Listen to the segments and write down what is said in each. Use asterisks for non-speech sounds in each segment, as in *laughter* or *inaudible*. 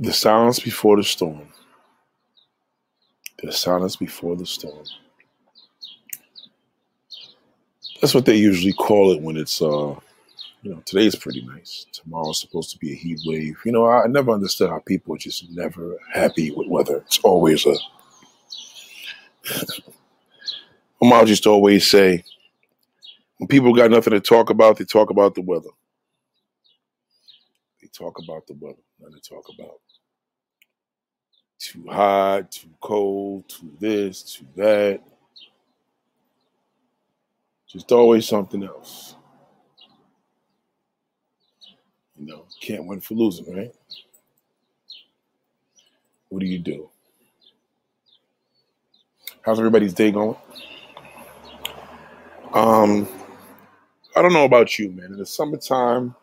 The silence before the storm. The silence before the storm. That's what they usually call it when it's uh you know, today's pretty nice. Tomorrow's supposed to be a heat wave. You know, I never understood how people are just never happy with weather. It's always a *laughs* my mom used to always say, when people got nothing to talk about, they talk about the weather. They talk about the weather, nothing to talk about. Too hot, too cold, too this, too that. Just always something else. You know, can't win for losing, right? What do you do? How's everybody's day going? Um, I don't know about you, man. In the summertime,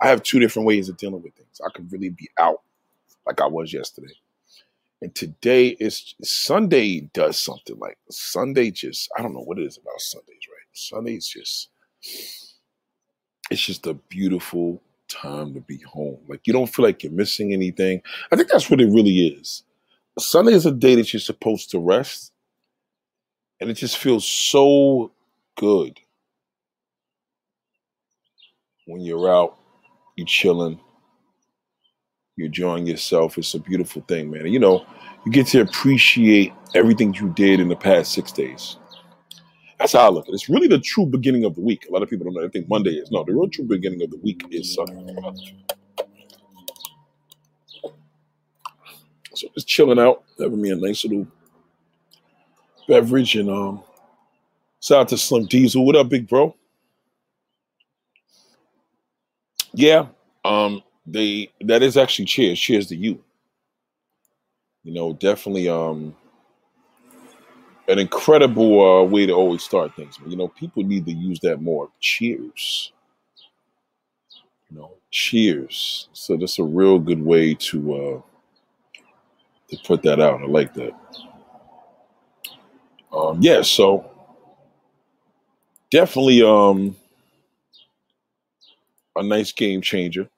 I have two different ways of dealing with things. I could really be out like I was yesterday. And today is Sunday does something like Sunday just I don't know what it is about Sundays, right? Sundays just it's just a beautiful time to be home. Like you don't feel like you're missing anything. I think that's what it really is. Sunday is a day that you're supposed to rest. And it just feels so good when you're out, you're chilling, you're enjoying yourself. It's a beautiful thing, man. And, you know, you get to appreciate everything you did in the past six days. That's how I look at it. It's really the true beginning of the week. A lot of people don't know. They think Monday is. No, the real true beginning of the week is Sunday. So just chilling out, having me a nice little beverage, and um, shout out to Slim Diesel. What up, big bro? Yeah, um, they that is actually cheers. Cheers to you. You know, definitely um an incredible uh, way to always start things. You know, people need to use that more. Cheers. You know, cheers. So that's a real good way to uh to put that out. I like that. Um, yeah, so definitely um a nice game changer.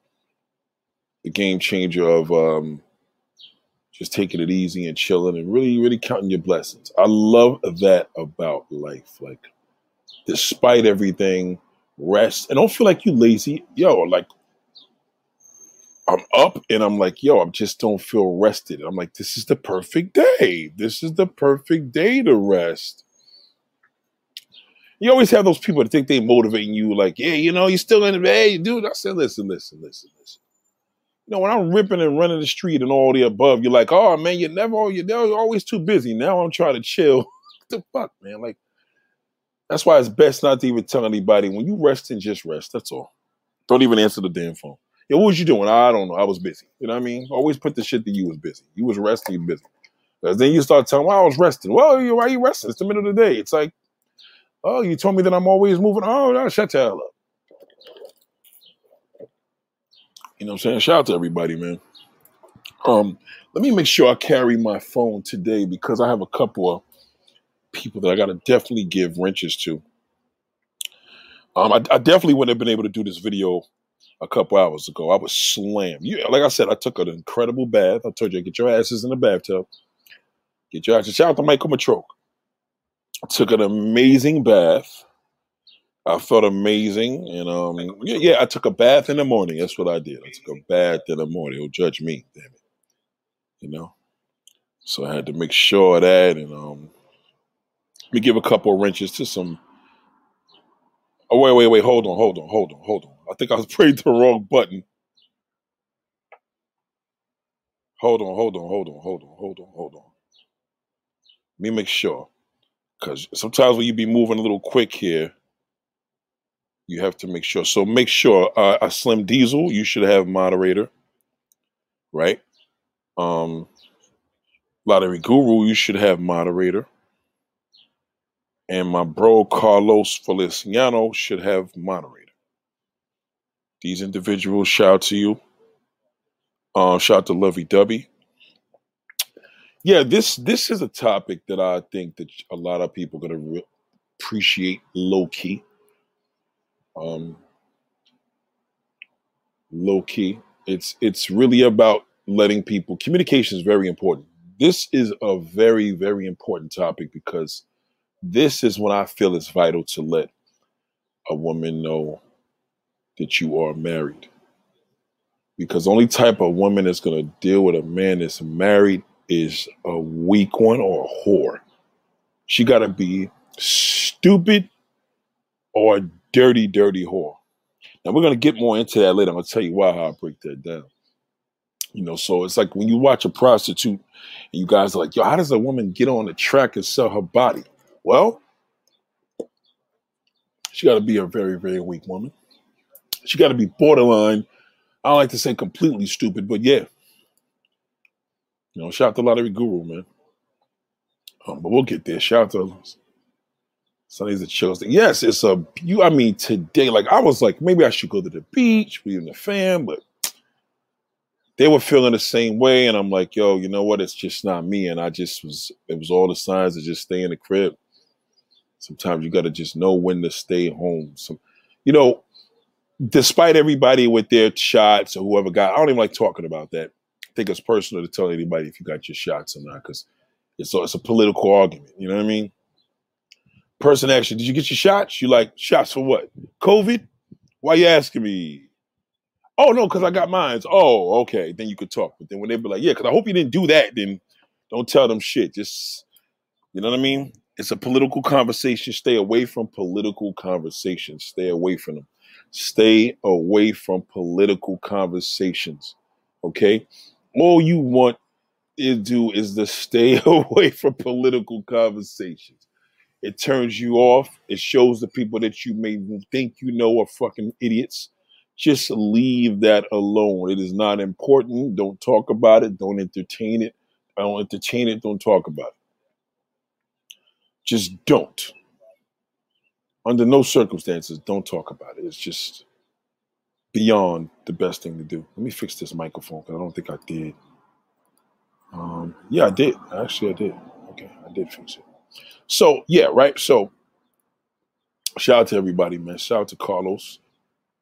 The game changer of um just taking it easy and chilling and really, really counting your blessings. I love that about life. Like, despite everything, rest and don't feel like you lazy. Yo, like I'm up and I'm like, yo, I just don't feel rested. I'm like, this is the perfect day. This is the perfect day to rest. You always have those people that think they're motivating you, like, yeah, you know, you're still in the hey, dude. I said, listen, listen, listen, listen. You know, when I'm ripping and running the street and all the above, you're like, oh man, you're never, you're always too busy. Now I'm trying to chill. *laughs* what the fuck, man? Like, that's why it's best not to even tell anybody when you rest and just rest. That's all. Don't even answer the damn phone. Yeah, what was you doing? I don't know. I was busy. You know what I mean? Always put the shit that you was busy. You was resting, busy. Because then you start telling, well, I was resting. Well, why are you resting? It's the middle of the day. It's like, oh, you told me that I'm always moving. Oh, no, shut the hell up. You know what I'm saying? Shout out to everybody, man. Um, let me make sure I carry my phone today because I have a couple of people that I gotta definitely give wrenches to. Um, I, I definitely wouldn't have been able to do this video a couple hours ago. I was slammed. You, like I said, I took an incredible bath. I told you, get your asses in the bathtub. Get your asses. Shout out to Michael Matroke. I took an amazing bath. I felt amazing, and um, yeah, yeah, I took a bath in the morning. That's what I did. I took a bath in the morning. He'll judge me, damn it, you know. So I had to make sure of that, and um, let me give a couple of wrenches to some. Oh wait, wait, wait! Hold on, hold on, hold on, hold on. I think I was *laughs* praying the wrong button. Hold on, hold on, hold on, hold on, hold on, hold on. Let me make sure, because sometimes when you be moving a little quick here you have to make sure. So make sure uh, a Slim Diesel, you should have moderator, right? Um, Lottery Guru, you should have moderator. And my bro Carlos Feliciano should have moderator. These individuals, shout to you. Uh, shout to Lovey Dubby. Yeah, this this is a topic that I think that a lot of people are gonna re- appreciate low key um, low key. It's it's really about letting people communication is very important. This is a very, very important topic because this is when I feel it's vital to let a woman know that you are married. Because only type of woman that's going to deal with a man that's married is a weak one or a whore. She got to be stupid or dirty, dirty whore. Now, we're to get more into that later. I'm to tell you why, how I break that down. You know, so it's like when you watch a prostitute and you guys are like, yo, how does a woman get on the track and sell her body? Well, she got to be a very, very weak woman. She got to be borderline. I don't like to say completely stupid, but yeah. You know, shout out to Lottery Guru, man. Um, but we'll get there. Shout out to Sundays that shows. Yes, it's a you. I mean, today, like I was like, maybe I should go to the beach, be in the fam, but they were feeling the same way, and I'm like, yo, you know what? It's just not me, and I just was. It was all the signs to just stay in the crib. Sometimes you got to just know when to stay home. Some, you know, despite everybody with their shots or whoever got, I don't even like talking about that. I think it's personal to tell anybody if you got your shots or not because it's it's a political argument. You know what I mean? Person asks you, did you get your shots? You like shots for what? COVID? Why you asking me? Oh no, because I got mines. Oh, okay. Then you could talk. But then when they be like, yeah, because I hope you didn't do that, then don't tell them shit. Just you know what I mean? It's a political conversation. Stay away from political conversations. Stay away from them. Stay away from political conversations. Okay? All you want to do is to *laughs* stay away from political conversations. It turns you off. It shows the people that you may think you know are fucking idiots. Just leave that alone. It is not important. Don't talk about it. Don't entertain it. I don't entertain it. Don't talk about it. Just don't. Under no circumstances, don't talk about it. It's just beyond the best thing to do. Let me fix this microphone because I don't think I did. Um, yeah, I did. Actually, I did. Okay, I did fix it. So yeah, right. So shout out to everybody, man. Shout out to Carlos.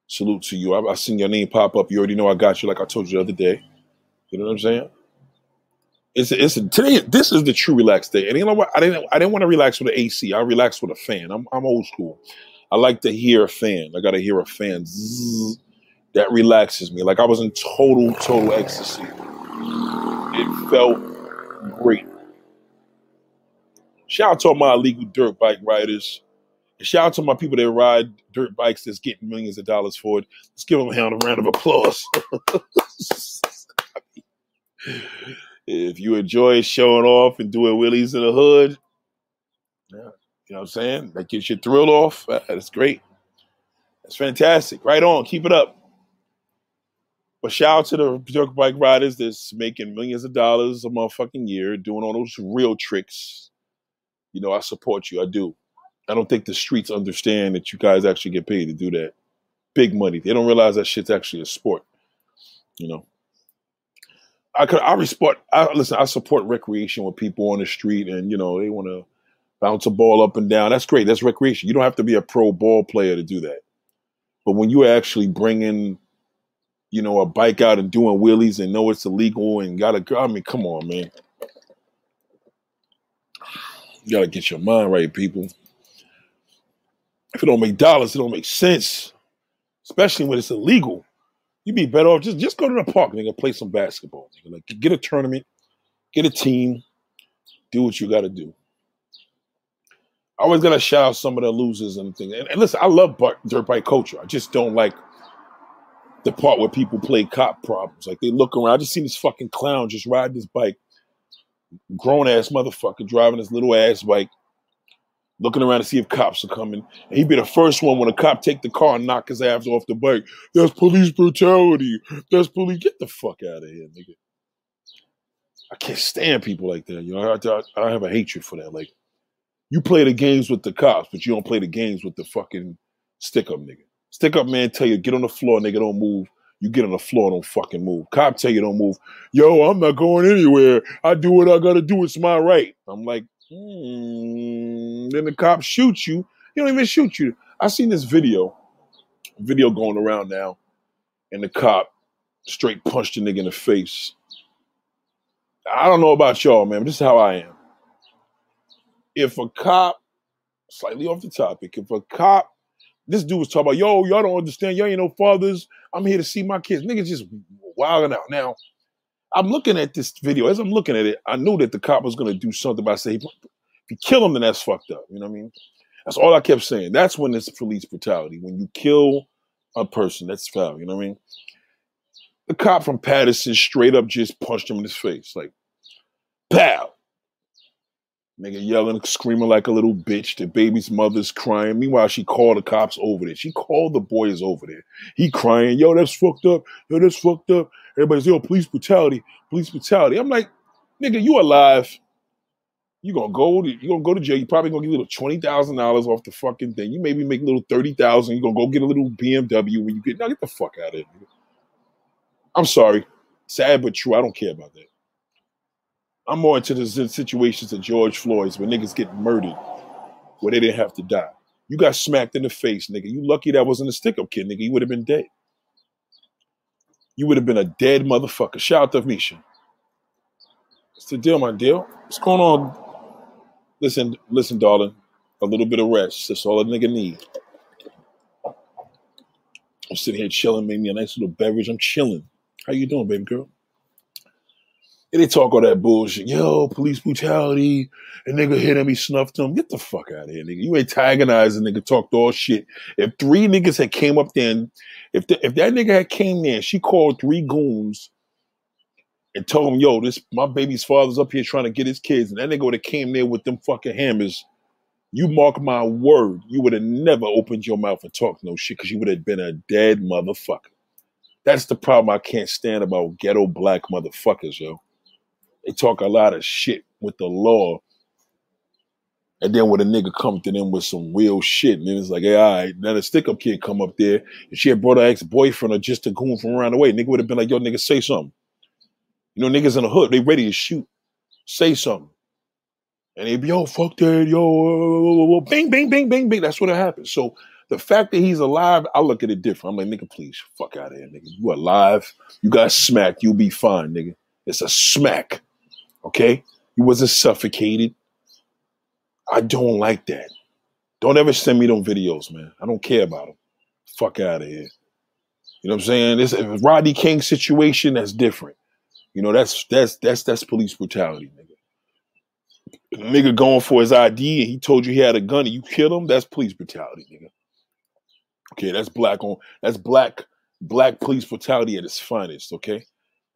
Salute to you. I, I seen your name pop up. You already know I got you, like I told you the other day. You know what I'm saying? It's a, it's a, today. This is the true relaxed day, and you know what? I didn't I didn't want to relax with an AC. I relaxed with a fan. I'm I'm old school. I like to hear a fan. I got to hear a fan. Zzz, that relaxes me. Like I was in total total ecstasy. It felt great. Shout out to all my illegal dirt bike riders. Shout out to my people that ride dirt bikes that's getting millions of dollars for it. Let's give them a round of applause. *laughs* if you enjoy showing off and doing wheelies in the hood, yeah, you know what I'm saying? That gets your thrill off. Ah, that's great. That's fantastic. Right on. Keep it up. But shout out to the dirt bike riders that's making millions of dollars a motherfucking year, doing all those real tricks. You know, I support you. I do. I don't think the streets understand that you guys actually get paid to do that. Big money. They don't realize that shit's actually a sport. You know. I could I respect I listen, I support recreation with people on the street and you know, they want to bounce a ball up and down. That's great. That's recreation. You don't have to be a pro ball player to do that. But when you're actually bring in, you know, a bike out and doing wheelies and know it's illegal and gotta I mean, come on, man. You gotta get your mind right, people. If it don't make dollars, it don't make sense. Especially when it's illegal. You'd be better off just just go to the park, nigga, play some basketball. Nigga. Like get a tournament, get a team, do what you got to do. I always gotta shout out some of the losers and things. And, and listen, I love dirt bike culture. I just don't like the part where people play cop problems. Like they look around. I just seen this fucking clown just ride this bike, grown ass motherfucker driving his little ass bike looking around to see if cops are coming. And he'd be the first one when a cop take the car and knock his ass off the bike. That's police brutality. That's police. Get the fuck out of here, nigga. I can't stand people like that. You know, I, I, I have a hatred for that. Like, you play the games with the cops, but you don't play the games with the fucking stick up nigga. Stick up man tell you, get on the floor, nigga, don't move. You get on the floor, don't fucking move. Cop tell you don't move. Yo, I'm not going anywhere. I do what I gotta do. It's my right. I'm like, Hmm. Then the cop shoots you. He don't even shoot you. I seen this video, video going around now, and the cop straight punched the nigga in the face. I don't know about y'all, man. But this is how I am. If a cop, slightly off the topic, if a cop, this dude was talking about, yo, y'all don't understand. Y'all ain't no fathers. I'm here to see my kids. Niggas just wilding out. Now, I'm looking at this video. As I'm looking at it, I knew that the cop was going to do something by saying, if you kill him, then that's fucked up. You know what I mean? That's all I kept saying. That's when it's police brutality. When you kill a person, that's foul. You know what I mean? The cop from Paterson straight up just punched him in his face. Like, pow. Nigga yelling, screaming like a little bitch. The baby's mother's crying. Meanwhile, she called the cops over there. She called the boys over there. He crying, yo, that's fucked up. Yo, that's fucked up. Everybody's, yo, police brutality, police brutality. I'm like, nigga, you alive. You gonna go to you gonna go to jail. You probably gonna get a little twenty thousand dollars off the fucking thing. You maybe make a little thirty thousand. You gonna go get a little BMW when you get now. Get the fuck out of here. I'm sorry, sad but true. I don't care about that. I'm more into the situations of George Floyd's where niggas get murdered where they didn't have to die. You got smacked in the face, nigga. You lucky that wasn't a stick up kid, nigga. You would have been dead. You would have been a dead motherfucker. Shout out to Misha. What's the deal, my deal? What's going on? Listen, listen, darling. A little bit of rest. That's all a nigga need. I'm sitting here chilling, made me a nice little beverage. I'm chilling. How you doing, baby girl? And they talk all that bullshit. Yo, police brutality. A nigga hit him, he snuffed him. Get the fuck out of here, nigga. You antagonizing nigga, talked all shit. If three niggas had came up there and if the, if that nigga had came there, she called three goons and told him, yo, this my baby's father's up here trying to get his kids, and that nigga would have came there with them fucking hammers. You mark my word, you would have never opened your mouth and talked no shit because you would have been a dead motherfucker. That's the problem I can't stand about ghetto black motherfuckers, yo. They talk a lot of shit with the law. And then when a nigga come to them with some real shit, and then it's like, hey, all right, then a stick up kid come up there, and she had brought her ex boyfriend or just a goon from around the way. Nigga would have been like, yo, nigga, say something. You know, niggas in the hood, they ready to shoot. Say something. And they be, yo, fuck that, yo, bang, bang, bang, bang, bang. That's what happens. So the fact that he's alive, I look at it different. I'm like, nigga, please, fuck out of here, nigga. You alive. You got smacked. You'll be fine, nigga. It's a smack. Okay? You wasn't suffocated. I don't like that. Don't ever send me them videos, man. I don't care about them. Fuck out of here. You know what I'm saying? This Rodney King situation, that's different. You know, that's that's that's that's police brutality, nigga. nigga going for his ID and he told you he had a gun and you killed him, that's police brutality, nigga. Okay, that's black on that's black black police brutality at its finest, okay?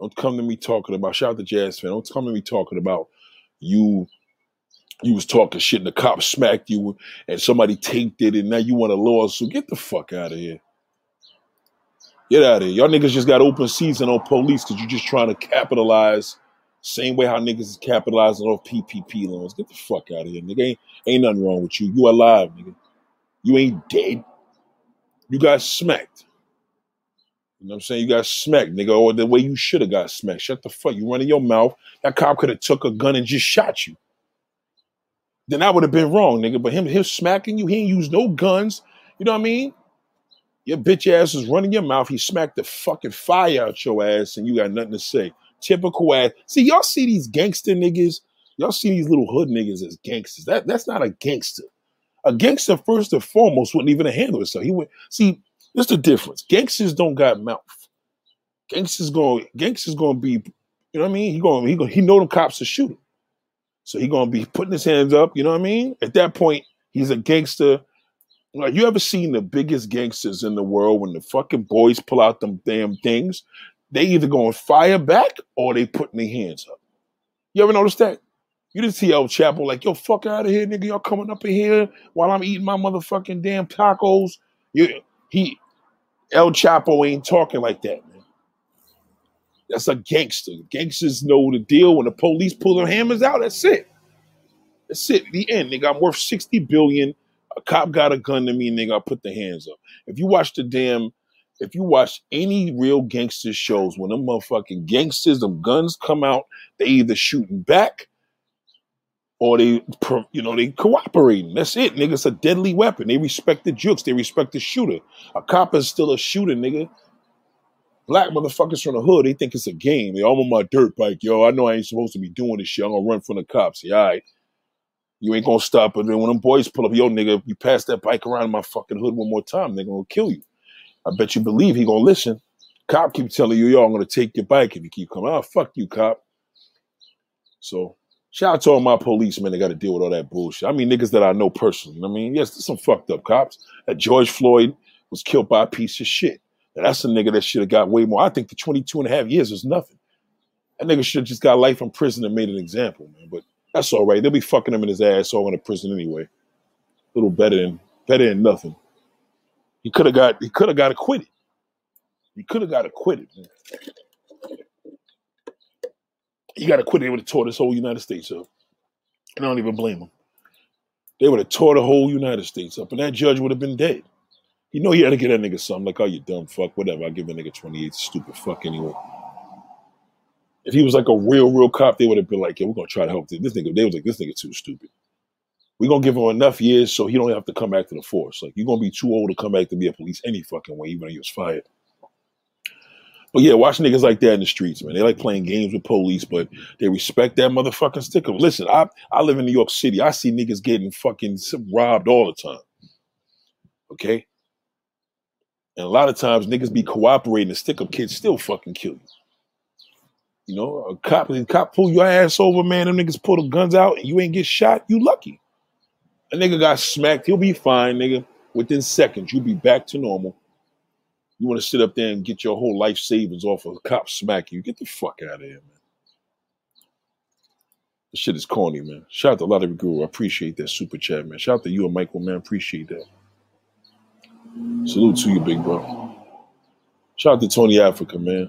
Don't come to me talking about shout out to Jazz fan. Don't come to me talking about you you was talking shit and the cop smacked you and somebody taped it and now you want a lawsuit. Get the fuck out of here. Get out of here. Y'all niggas just got open season on police because you're just trying to capitalize same way how niggas is capitalizing off PPP loans. Get the fuck out of here, nigga. Ain't, ain't nothing wrong with you. You alive, nigga. You ain't dead. You got smacked. You know what I'm saying? You got smacked, nigga, or the way you should have got smacked. Shut the fuck. You running your mouth. That cop could have took a gun and just shot you. Then I would have been wrong, nigga. But him, him smacking you, he ain't used no guns. You know what I mean? Your bitch ass is running your mouth. He smacked the fucking fire out your ass, and you got nothing to say. Typical ass. See, y'all see these gangster niggas. Y'all see these little hood niggas as gangsters. That that's not a gangster. A gangster, first and foremost, wouldn't even handle himself. He went. See, What's the difference? Gangsters don't got mouth. Gangsters going gangsters gonna be, you know what I mean? He going he going he know them cops to shoot him. So he gonna be putting his hands up, you know what I mean? At that point, he's a gangster. Like you ever seen the biggest gangsters in the world when the fucking boys pull out them damn things? They either going fire back or they putting their hands up. You ever notice that? You didn't see El Chapo like, yo, fuck out of here, nigga. Y'all coming up in here while I'm eating my motherfucking damn tacos. You, he El Chapo ain't talking like that, man. That's a gangster. Gangsters know the deal. When the police pull their hammers out, that's it. That's it. The end, nigga. I'm worth 60 billion. A cop got a gun to me, and nigga. I put the hands up. If you watch the damn, if you watch any real gangster shows, when them motherfucking gangsters, them guns come out, they either shooting back or they, you know, they cooperating. That's it, nigga. It's a deadly weapon. They respect the jukes. They respect the shooter. A cop is still a shooter, nigga. black motherfuckers from the hood, they think it's a game. They all on my dirt bike, yo. I know I ain't supposed to be doing this shit. I'm gonna run from the cops. Yeah, all right. You ain't gonna stop. And then when them boys pull up, yo, nigga, you pass that bike around my fucking hood one more time, they're gonna kill you. I bet you believe he gonna listen. Cop keep telling you, yo, I'm gonna take your bike if you keep coming. Oh, fuck you, cop. So shout out to all my policemen that got to deal with all that bullshit. I mean, niggas that I know personally. I mean, yes, there's some fucked up cops. That George Floyd was killed by a piece of shit. That's a nigga that should have got way more. I think the 22 and a half years was nothing. That nigga should have just got life in prison and made an example, man. But that's all right. They'll be fucking him in his ass all in the prison anyway. A little better than better than nothing. He could have got he could have got acquitted. He could have got acquitted. Man. He got acquitted. They would have tore this whole United States up. And I don't even blame him. They would have tore the whole United States up, and that judge would have been dead. You know he had to get that nigga something like, oh, you dumb fuck, whatever. I'll give a nigga 28, stupid fuck anyway. If he was like a real, real cop, they would have been like, yeah, we're gonna try to help this nigga. They was like, this nigga too stupid. We're gonna give him enough years so he don't have to come back to the force. Like you're gonna be too old to come back to be a police any fucking way, even though he was fired. But yeah, watch niggas like that in the streets, man. They like playing games with police, but they respect that motherfucking sticker. Listen, I I live in New York City. I see niggas getting fucking robbed all the time. Okay? And a lot of times niggas be cooperating, the stick up kids still fucking kill you. You know, a cop, a cop pull your ass over, man. Them niggas pull the guns out and you ain't get shot, you lucky. A nigga got smacked, he'll be fine, nigga. Within seconds, you'll be back to normal. You want to sit up there and get your whole life savings off of a cop smack you. Get the fuck out of here, man. This shit is corny, man. Shout out to Lottery Guru. I appreciate that super chat, man. Shout out to you and Michael, man. Appreciate that. Salute to you, big bro. Shout out to Tony Africa, man.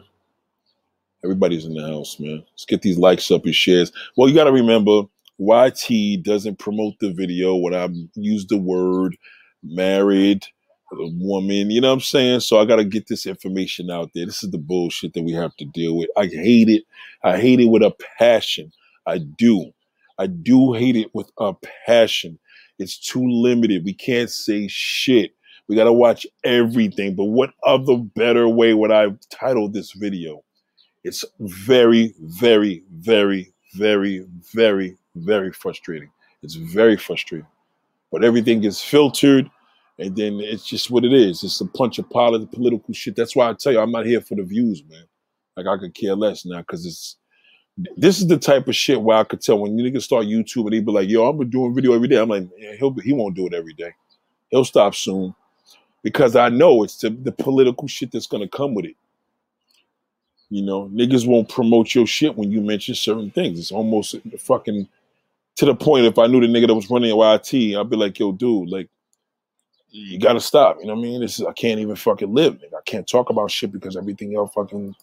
Everybody's in the house, man. Let's get these likes up and shares. Well, you got to remember, YT doesn't promote the video when I use the word married woman. You know what I'm saying? So I got to get this information out there. This is the bullshit that we have to deal with. I hate it. I hate it with a passion. I do. I do hate it with a passion. It's too limited. We can't say shit. We got to watch everything. But what other better way would I title this video? It's very, very, very, very, very, very frustrating. It's very frustrating. But everything gets filtered, and then it's just what it is. It's a bunch of politic political shit. That's why I tell you, I'm not here for the views, man. Like I could care less now because it's this is the type of shit where I could tell when you niggas start YouTube and they be like, "Yo, I'm doing video every day." I'm like, yeah, he'll he won't do it every day. He'll stop soon because I know it's the, the political shit that's gonna come with it. You know, niggas won't promote your shit when you mention certain things. It's almost fucking to the point. If I knew the nigga that was running YT, I'd be like, "Yo, dude, like, you gotta stop." You know what I mean? This is I can't even fucking live. Nigga. I can't talk about shit because everything else fucking.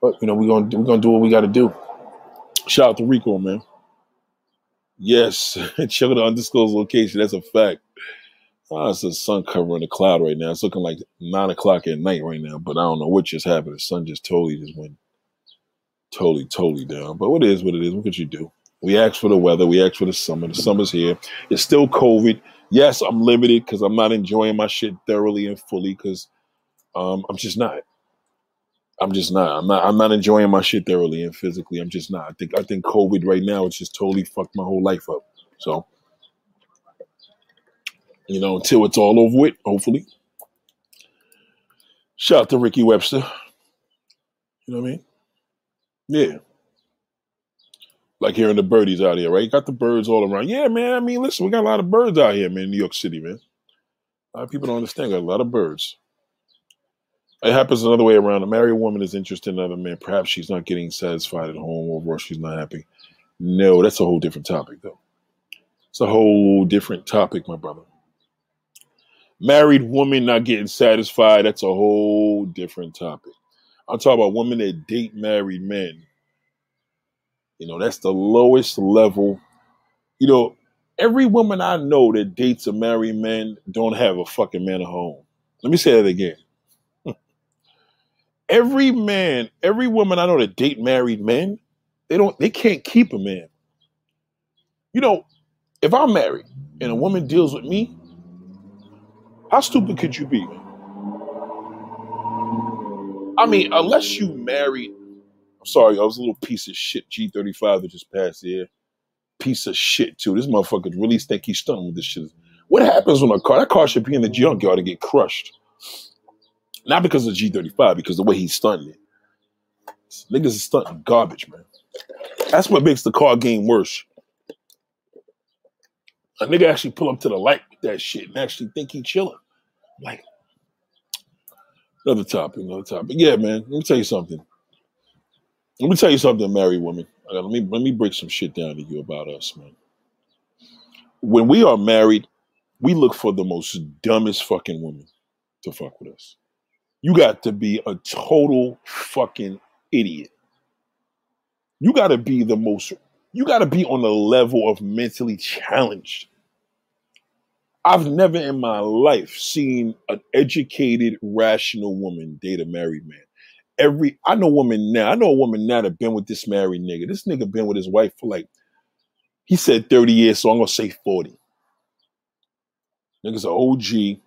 But you know, we gonna we gonna do what we gotta do. Shout out to Rico, man. Yes, *laughs* check the undisclosed location. That's a fact. Oh, it's the sun covering the cloud right now. It's looking like nine o'clock at night right now, but I don't know what just happened. The sun just totally just went totally, totally down. But what is what it is. What could you do? We asked for the weather. We asked for the summer. The summer's here. It's still COVID. Yes, I'm limited because I'm not enjoying my shit thoroughly and fully because um, I'm just not. I'm just not. I'm not. I'm not enjoying my shit thoroughly and physically. I'm just not. I think. I think COVID right now it's just totally fucked my whole life up. So you know, until it's all over with, hopefully. Shout out to Ricky Webster. You know what I mean? Yeah. Like hearing the birdies out here, right? You got the birds all around. Yeah, man. I mean, listen, we got a lot of birds out here, man, in New York City, man. A lot of people don't understand. Got a lot of birds. It happens another way around. A married woman is interested in another man. Perhaps she's not getting satisfied at home, or she's not happy. No, that's a whole different topic, though. It's a whole different topic, my brother. Married woman not getting satisfied, that's a whole different topic. I'm talking about women that date married men. You know, that's the lowest level. You know, every woman I know that dates a married man don't have a fucking man at home. Let me say that again. *laughs* every man, every woman I know that date married men, they don't they can't keep a man. You know, if I'm married and a woman deals with me, how stupid could you be? I mean, unless you married, I'm sorry, I was a little piece of shit G35 that just passed here. Piece of shit too. This motherfucker really think he's stunning with this shit. What happens when a car? That car should be in the junkyard to get crushed. Not because of G35, because the way he's stunting it. Niggas is stunting garbage, man. That's what makes the car game worse. A nigga actually pull up to the light with that shit and actually think he chilling. Like, another topic, another topic. Yeah, man. Let me tell you something. Let me tell you something, married woman. Let me let me break some shit down to you about us, man. When we are married, we look for the most dumbest fucking woman to fuck with us. You got to be a total fucking idiot. You got to be the most, you got to be on the level of mentally challenged. I've never in my life seen an educated, rational woman date a married man. Every, I know woman now, I know a woman now that been with this married nigga. This nigga been with his wife for like, he said 30 years, so I'm to say 40. Nigga's an OG.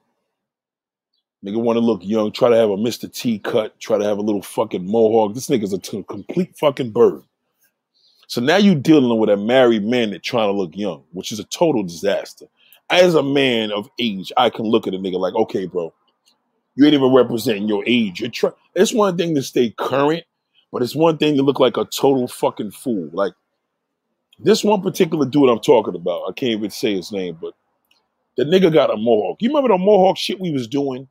Nigga want to look young, try to have a Mr. T cut, try to have a little fucking mohawk. This nigga's a t- complete fucking bird. So now you dealing with a married man that trying to look young, which is a total disaster. As a man of age, I can look at a nigga like, okay, bro, you ain't even representing your age. You're try- it's one thing to stay current, but it's one thing to look like a total fucking fool. Like this one particular dude I'm talking about, I can't even say his name, but the nigga got a mohawk. You remember the mohawk shit we was doing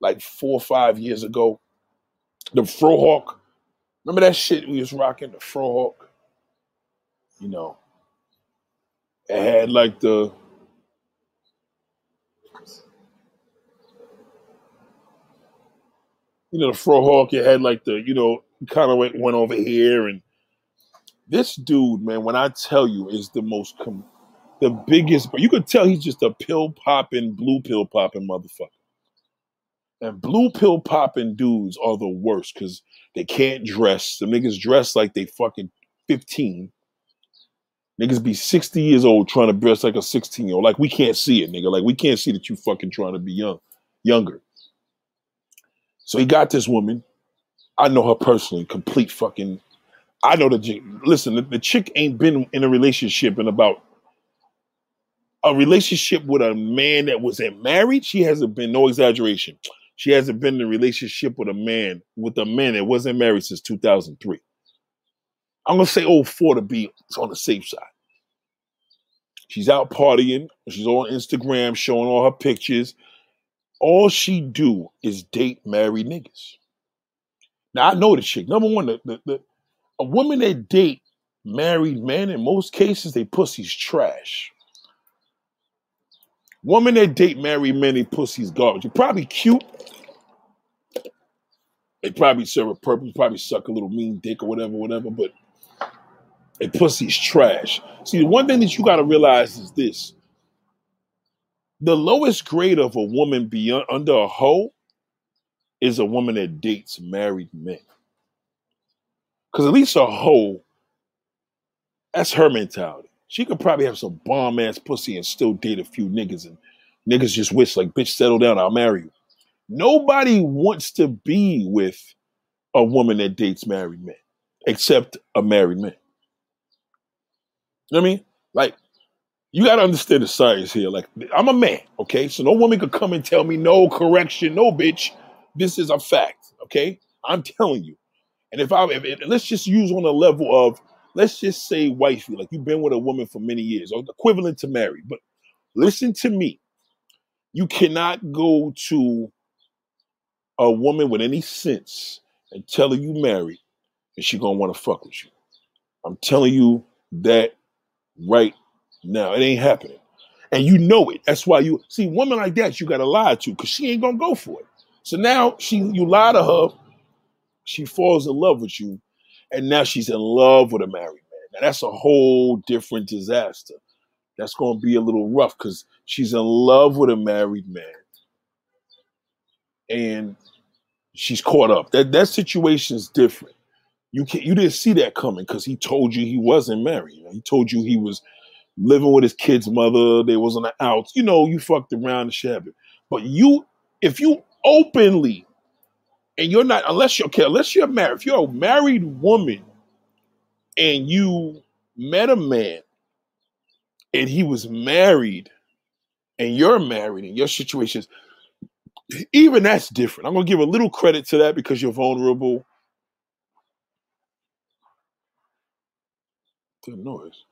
like four or five years ago. The Frohawk. Remember that shit we was rocking, the Frohawk? You know. It had like the you know, the Frohawk, it had like the, you know, kind of went, went over here. And this dude, man, when I tell you, is the most, com- the biggest, but you could tell he's just a pill popping, blue pill popping motherfucker. And blue pill popping dudes are the worst because they can't dress. The niggas dress like they fucking 15. Niggas be 60 years old trying to dress like a 16 year old. Like we can't see it, nigga. Like we can't see that you fucking trying to be young, younger. So he got this woman. I know her personally, complete fucking. I know the listen. The, the chick ain't been in a relationship in about a relationship with a man that wasn't married. She hasn't been no exaggeration. She hasn't been in a relationship with a man with a man that wasn't married since 2003. I'm gonna say 04 to be on the safe side. She's out partying. She's on Instagram showing all her pictures. All she do is date married niggas. Now I know the chick. Number one, the, the, the a woman that date married men in most cases they pussy's trash. Woman that date married men, they pussy's garbage. You're probably cute, they probably serve a purpose, probably suck a little mean dick or whatever, whatever, but a pussy's trash. See, the one thing that you gotta realize is this. The lowest grade of a woman beyond under a hoe is a woman that dates married men. Cause at least a hoe, that's her mentality. She could probably have some bomb ass pussy and still date a few niggas and niggas just wish like, bitch, settle down, I'll marry you. Nobody wants to be with a woman that dates married men, except a married man. You know what I mean? Like, you got to understand the science here. Like, I'm a man, okay? So no woman could come and tell me, no, correction, no, bitch. This is a fact, okay? I'm telling you. And if I, if, let's just use on a level of, let's just say wifey, like you've been with a woman for many years, or equivalent to married. But listen to me. You cannot go to a woman with any sense and tell her you married and she gonna want to fuck with you. I'm telling you that right now. It ain't happening. And you know it. That's why you see woman like that you gotta lie to because she ain't gonna go for it. So now she you lie to her, she falls in love with you, and now she's in love with a married man. Now that's a whole different disaster. That's gonna be a little rough because she's in love with a married man. And she's caught up. That that situation is different. You can not you didn't see that coming because he told you he wasn't married. He told you he was living with his kid's mother. They was on the outs. You know, you fucked around and shabby. But you, if you openly and you're not unless you're okay, unless you're married. If you're a married woman and you met a man and he was married and you're married and your situations even that's different. I'm gonna give a little credit to that because you're vulnerable. Good noise.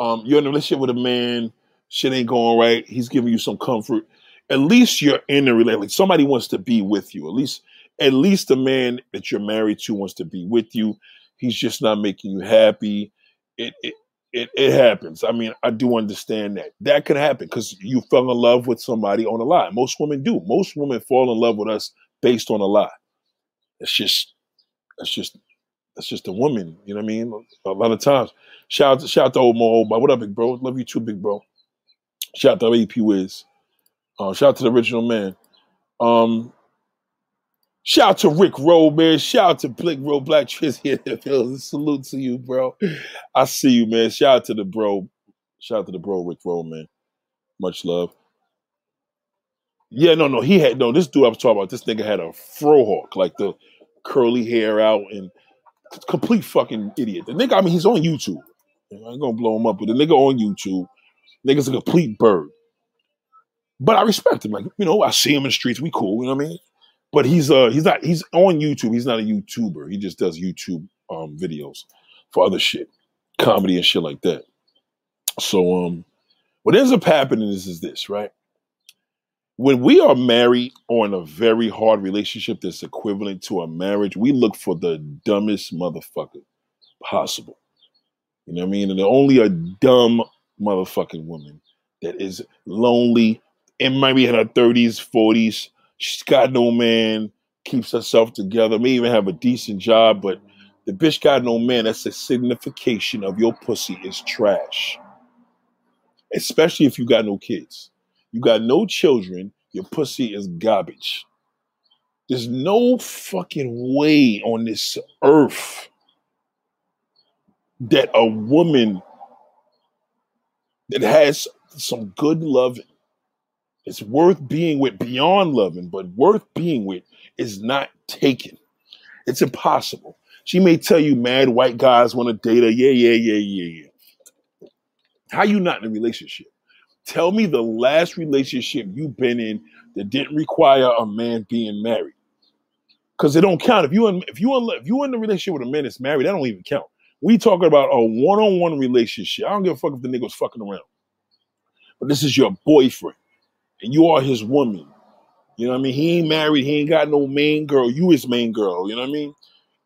Um, you're in a relationship with a man, shit ain't going right. He's giving you some comfort. At least you're in a relationship. Like somebody wants to be with you. At least, at least the man that you're married to wants to be with you. He's just not making you happy. It, it it, it happens. I mean, I do understand that. That can happen because you fell in love with somebody on a lie. Most women do. Most women fall in love with us based on a lie. It's just, it's just, it's just a woman. You know what I mean? A lot of times. Shout out to shout out to old Mo old What up, big bro? Love you too, big bro. Shout out to AP Wiz. Uh, shout out to the original man. Um, Shout out to Rick Rowe, man. Shout out to Blick Rowe Black the. Salute to you, bro. I see you, man. Shout out to the bro. Shout out to the bro, Rick Rowe, man. Much love. Yeah, no, no. He had no. This dude I was talking about. This nigga had a frohawk, like the curly hair out, and complete fucking idiot. The nigga, I mean, he's on YouTube. I ain't gonna blow him up, but the nigga on YouTube, nigga's a complete bird. But I respect him. Like, you know, I see him in the streets. We cool. You know what I mean? but he's uh he's not he's on YouTube. He's not a YouTuber. He just does YouTube um videos for other shit, comedy and shit like that. So um, what ends up happening is is this right? When we are married or in a very hard relationship that's equivalent to a marriage, we look for the dumbest motherfucker possible. You know what I mean? And only a dumb motherfucking woman that is lonely and maybe in her 30s, 40s, She's got no man, keeps herself together, may even have a decent job, but the bitch got no man. That's a signification of your pussy is trash. Especially if you got no kids. You got no children, your pussy is garbage. There's no fucking way on this earth that a woman that has some good loving it's worth being with beyond loving, but worth being with is not taken. It's impossible. She may tell you mad white guys want to date her. Yeah, yeah, yeah, yeah, yeah. How you not in a relationship? Tell me the last relationship you've been in that didn't require a man being married. Because it don't count. If you if you if you in a relationship with a man that's married, that don't even count. We talking about a one-on-one relationship. I don't give a fuck if the nigga was fucking around. But this is your boyfriend and you are his woman. You know what I mean? He ain't married. He ain't got no main girl. You his main girl. You know what I mean?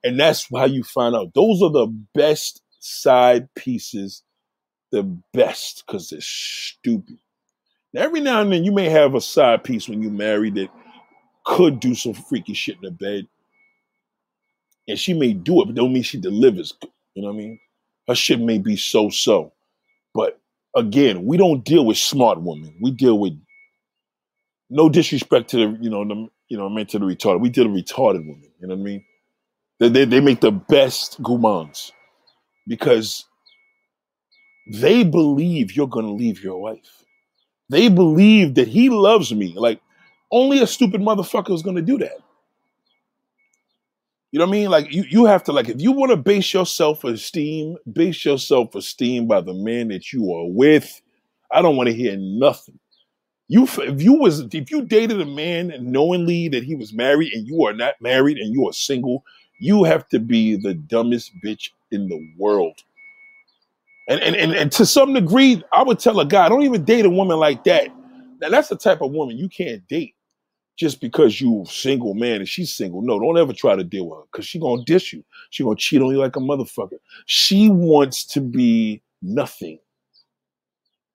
And that's how you find out. Those are the best side pieces, the best, because they're stupid. Now, every now and then you may have a side piece when you marry that could do some freaky shit in the bed. And she may do it, but don't mean she delivers. You know what I mean? Her shit may be so so. But again, we don't deal with smart women. We deal with no disrespect to the you know the you know I meant to the retarded. We deal with retarded women. You know what I mean? They they, they make the best gourmands because they believe you're gonna leave your wife. They believe that he loves me. Like only a stupid motherfucker is gonna do that. You know what I mean? Like you, you have to like if you want to base your self-esteem, base your self-esteem by the man that you are with. I don't want to hear nothing. You if you was if you dated a man knowingly that he was married and you are not married and you are single, you have to be the dumbest bitch in the world. And and and, and to some degree, I would tell a guy, don't even date a woman like that. Now that's the type of woman you can't date just because you single man and she's single. No, don't ever try to deal with her because she gonna dish you. She gonna cheat on you like a motherfucker. She wants to be nothing.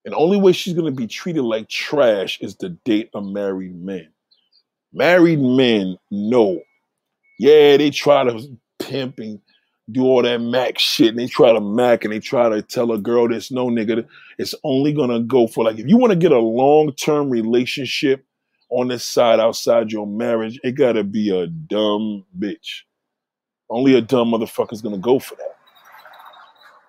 And the only way she's going to be treated like trash is to date a married man. Married men know. Yeah, they try to pimp and do all that Mac shit, and they try to Mac and they try to tell a girl this no nigga. It's only gonna go for like if you want to get a long term relationship on this side outside your marriage, it gotta be a dumb bitch. Only a dumb motherfucker's gonna go for that.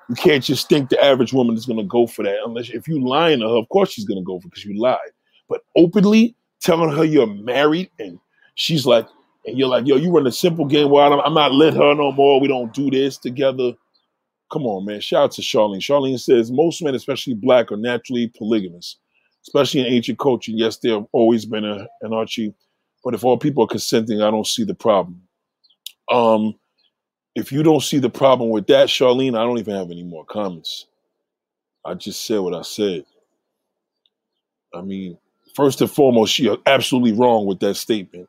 You can't just think the average woman is to go for that unless if you lying to her, of course she's to go for because you lied. But openly, telling her you're married, and she's like, and you're like, yo, you run a simple game. Well, I'm, not let her no more. We don't do this together. Come on, man. Shout out to Charlene. Charlene says most men, especially black, are naturally polygamous, especially in ancient culture. Yes, there have always been a, an Archie, but if all people are consenting, I don't see the problem. Um, if you don't see the problem with that, Charlene, I don't even have any more comments. I just said what I said. I mean, first and foremost, you're absolutely wrong with that statement.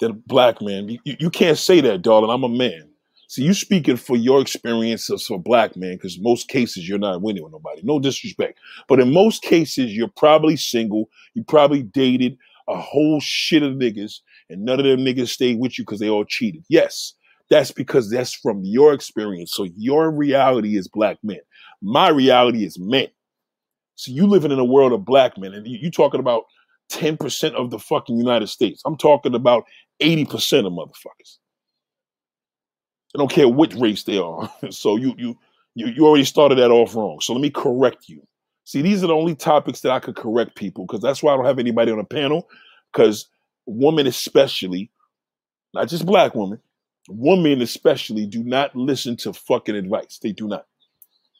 That a black man, you, you can't say that, darling. I'm a man. See, you speaking for your experiences for black men, because most cases you're not winning with nobody. No disrespect. But in most cases, you're probably single. You probably dated a whole shit of niggas, and none of them niggas stayed with you because they all cheated. Yes, that's because that's from your experience. So your reality is black men. My reality is men. So you living in a world of black men, and you, you talking about 10% of the fucking United States. I'm talking about 80% of motherfuckers. I don't care which race they are. *laughs* so you you you you already started that off wrong. So let me correct you. See, these are the only topics that I could correct people because that's why I don't have anybody on a panel. Because women, especially, not just black women, women especially, do not listen to fucking advice. They do not.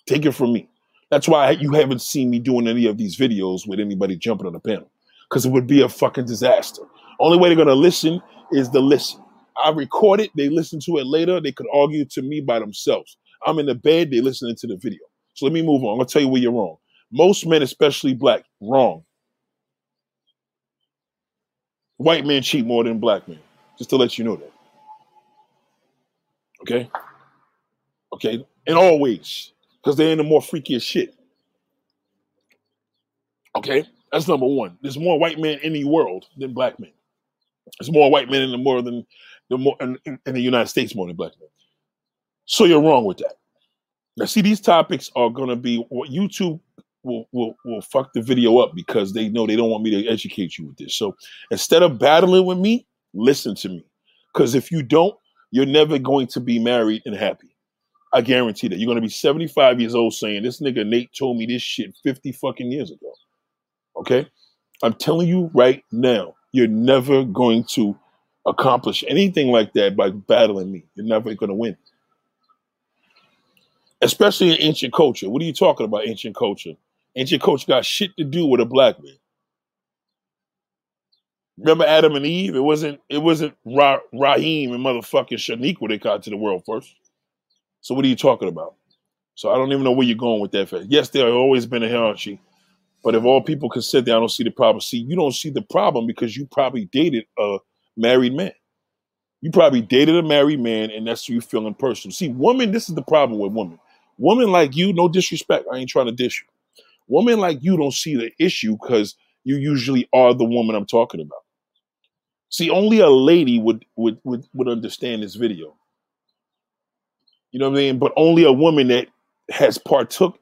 Take it from me. That's why you haven't seen me doing any of these videos with anybody jumping on the panel because it would be a fucking disaster. Only way they're gonna listen is to listen. I record it, they listen to it later, they could argue to me by themselves. I'm in the bed, they listening to the video. So let me move on. I'm gonna tell you where you're wrong. Most men, especially black, wrong. White men cheat more than black men. Just to let you know that. Okay? Okay? And always. Because they're in the more freakiest shit. Okay? That's number one. There's more white men in the world than black men. There's more white men in the more than the more in, in the United States more than black men. So you're wrong with that. Now, see, these topics are going to be what YouTube will, will will fuck the video up because they know they don't want me to educate you with this. So instead of battling with me, listen to me. Because if you don't, you're never going to be married and happy. I guarantee that. You're going to be 75 years old saying, This nigga Nate told me this shit 50 fucking years ago. Okay? I'm telling you right now, you're never going to accomplish anything like that by battling me. You're never going to win. Especially in ancient culture. What are you talking about, ancient culture? Ancient culture got shit to do with a black man. Remember Adam and Eve? It wasn't it wasn't Ra- Rahim and motherfucking Shaniqua they got to the world first. So what are you talking about? So I don't even know where you're going with that. Yes, there have always been a hierarchy, but if all people can sit there, I don't see the problem. See, you don't see the problem because you probably dated a married man. You probably dated a married man, and that's you feeling personal. See, women, this is the problem with women. Women like you, no disrespect, I ain't trying to dish you. Women like you don't see the issue because you usually are the woman I'm talking about. See, only a lady would would would, would understand this video. You know what I mean? But only a woman that has partook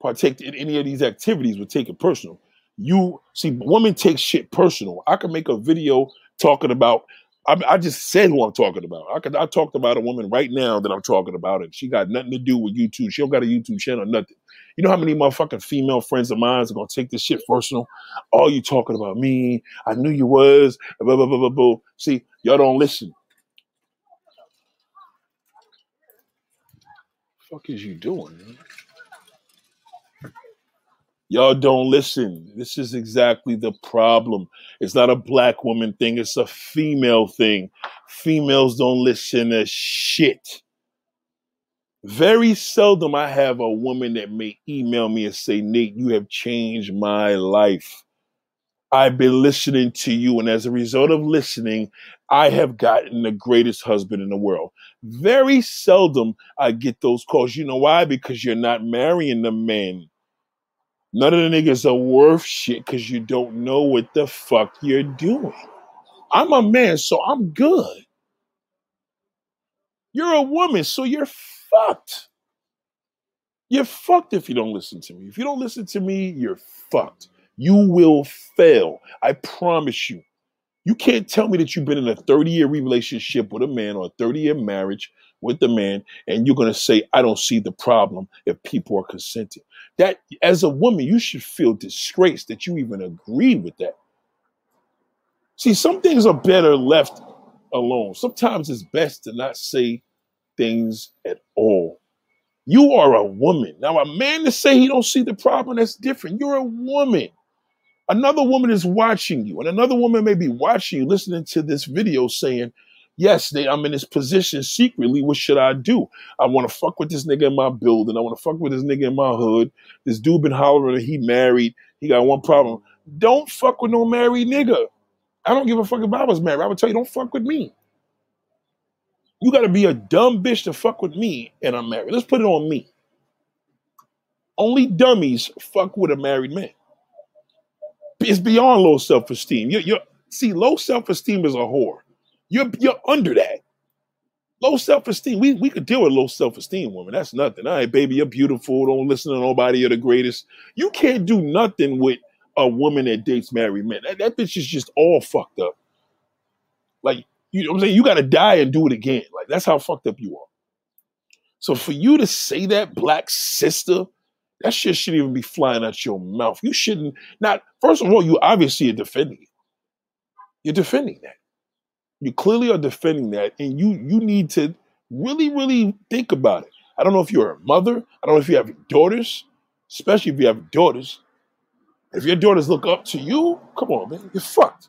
partaked in any of these activities would take it personal. You see, women take shit personal. I can make a video talking about. I, I just said who I'm talking about. I could. I talked about a woman right now that I'm talking about, and she got nothing to do with YouTube. She don't got a YouTube channel, nothing. You know how many motherfucking female friends of mine are gonna take this shit personal? All you talking about me? I knew you was. Blah blah blah blah blah. See, y'all don't listen. fuck is you doing, man? Y'all don't listen. This is exactly the problem. It's not a black woman thing, it's a female thing. Females don't listen to shit. Very seldom I have a woman that may email me and say, Nate, you have changed my life. I've been listening to you, and as a result of listening, I have gotten the greatest husband in the world. Very seldom I get those calls. You know why? Because you're not marrying the men None of the niggas are worth shit because you don't know what the fuck you're doing. I'm a man, so I'm good. You're a woman, so you're fucked. You're fucked if you don't listen to me. If you don't listen to me, you're fucked. You will fail. I promise you. You can't tell me that you've been in a 30 year relationship with a man or a 30 year marriage with the man, and you're going to say, I don't see the problem if people are consenting. That, as a woman, you should feel disgraced that you even agreed with that. See, some things are better left alone. Sometimes it's best to not say things at all. You are a woman. Now, a man to say he don't see the problem, that's different. You're a woman. Another woman is watching you, and another woman may be watching you, listening to this video saying, Yes, they, I'm in this position secretly. What should I do? I want to fuck with this nigga in my building. I want to fuck with this nigga in my hood. This dude been hollering. He married. He got one problem. Don't fuck with no married nigga. I don't give a fuck if I was married. I would tell you, don't fuck with me. You got to be a dumb bitch to fuck with me, and I'm married. Let's put it on me. Only dummies fuck with a married man. It's beyond low self esteem. You're, you're see, low self esteem is a whore. You're you're under that. Low self esteem. We we could deal with low self esteem, woman. That's nothing. All right, baby, you're beautiful. Don't listen to nobody. You're the greatest. You can't do nothing with a woman that dates married men. That, that bitch is just all fucked up. Like, you know what I'm saying? You got to die and do it again. Like, that's how fucked up you are. So for you to say that, black sister, that shit shouldn't even be flying out your mouth. You shouldn't. Not first of all, you obviously are defending it. You're defending that. You clearly are defending that, and you you need to really, really think about it. I don't know if you're a mother. I don't know if you have daughters, especially if you have daughters. If your daughters look up to you, come on, man, you're fucked.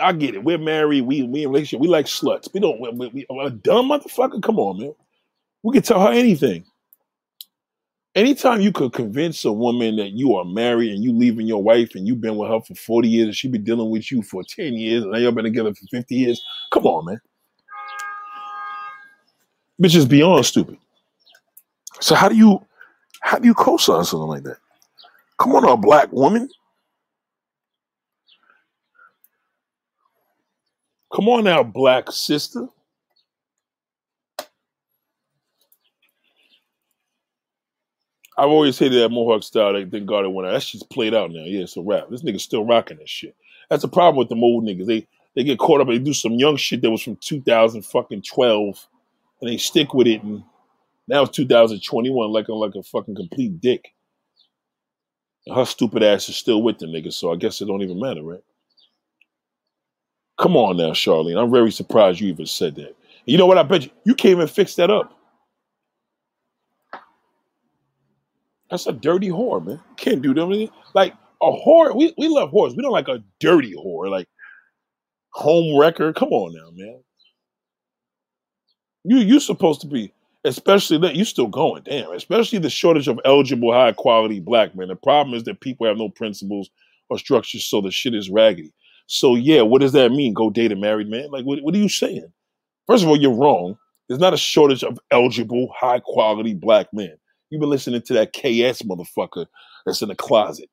I get it. We're married. We we in relationship. We like sluts. We don't. We, we, a dumb motherfucker. Come on, man. We can tell her anything. Anytime you could convince a woman that you are married and you leaving your wife and you've been with her for 40 years and she been dealing with you for 10 years and now y'all been together for 50 years, come on, man. Bitch is beyond stupid. So how do you how do you co-sign something like that? Come on, a black woman. Come on now, black sister. I've always hated that Mohawk style. They thank God it went out. That shit's played out now. Yeah, it's a wrap. This nigga's still rocking that shit. That's the problem with them old niggas. They they get caught up and they do some young shit that was from 2000 fucking 12 and they stick with it and now it's 2021, like a like a fucking complete dick. And her stupid ass is still with the nigga, so I guess it don't even matter, right? Come on now, Charlene. I'm very surprised you even said that. You know what? I bet you you can't even fix that up. That's a dirty whore, man. Can't do that. Like a whore, we, we love whores. We don't like a dirty whore, like home wrecker. Come on now, man. You you supposed to be especially that you still going, damn, especially the shortage of eligible high quality black men. The problem is that people have no principles or structures, so the shit is raggedy. So yeah, what does that mean? Go date a married man? Like what, what are you saying? First of all, you're wrong. There's not a shortage of eligible, high quality black men. You've been listening to that KS motherfucker that's in the closet.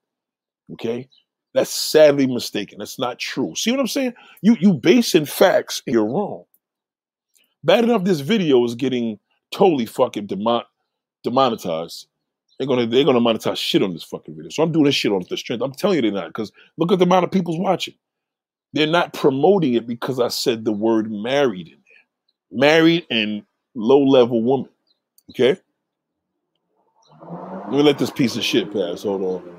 Okay? That's sadly mistaken. That's not true. See what I'm saying? You you basing facts, you're wrong. Bad enough this video is getting totally fucking demon- demonetized. They're gonna they're gonna monetize shit on this fucking video. So I'm doing this shit on the strength. I'm telling you they're not because look at the amount of people's watching. They're not promoting it because I said the word married in there. Married and low level woman. Okay? Let me let this piece of shit pass. Hold on.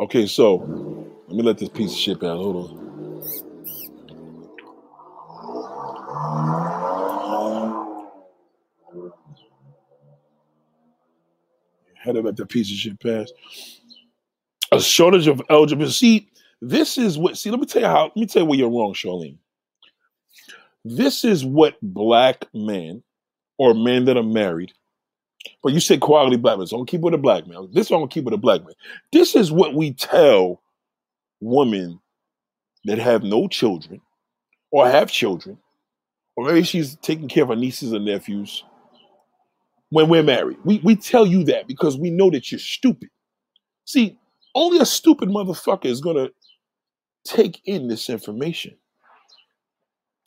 Okay, so let me let this piece of shit pass. Hold on. Had to let that piece of shit pass. A shortage of eligible. See, this is what. See, let me tell you how. Let me tell you where you're wrong, Charlene. This is what black men or men that are married. But you said quality black men, so I'm gonna keep with a black man. This I'm gonna keep with a black man. This is what we tell women that have no children or have children, or maybe she's taking care of her nieces and nephews when we're married. We we tell you that because we know that you're stupid. See, only a stupid motherfucker is gonna take in this information.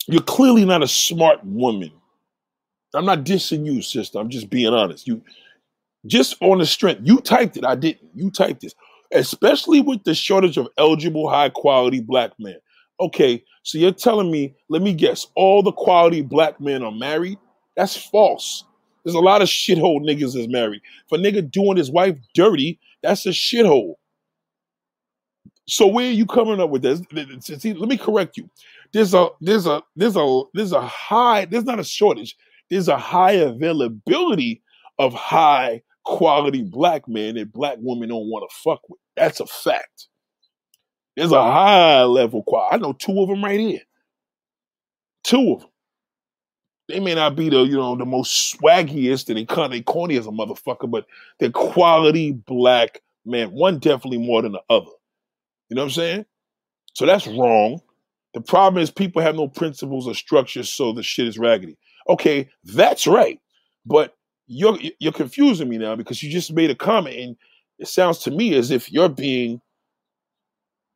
You're clearly not a smart woman. I'm not dissing you, sister. I'm just being honest. You just on the strength, you typed it. I didn't. You typed this. Especially with the shortage of eligible, high quality black men. Okay, so you're telling me, let me guess, all the quality black men are married? That's false. There's a lot of shithole niggas that's married. If a nigga doing his wife dirty, that's a shithole. So where are you coming up with this? See, let me correct you. There's a there's a there's a there's a high there's not a shortage. There's a high availability of high quality black men that black women don't want to fuck with. That's a fact. There's a high level quality. I know two of them right here. Two of them. They may not be the you know the most swaggiest and kind of corny as a motherfucker, but they're quality black man. One definitely more than the other. You know what I'm saying? So that's wrong. The problem is people have no principles or structure, so the shit is raggedy. Okay, that's right. But you're you're confusing me now because you just made a comment and it sounds to me as if you're being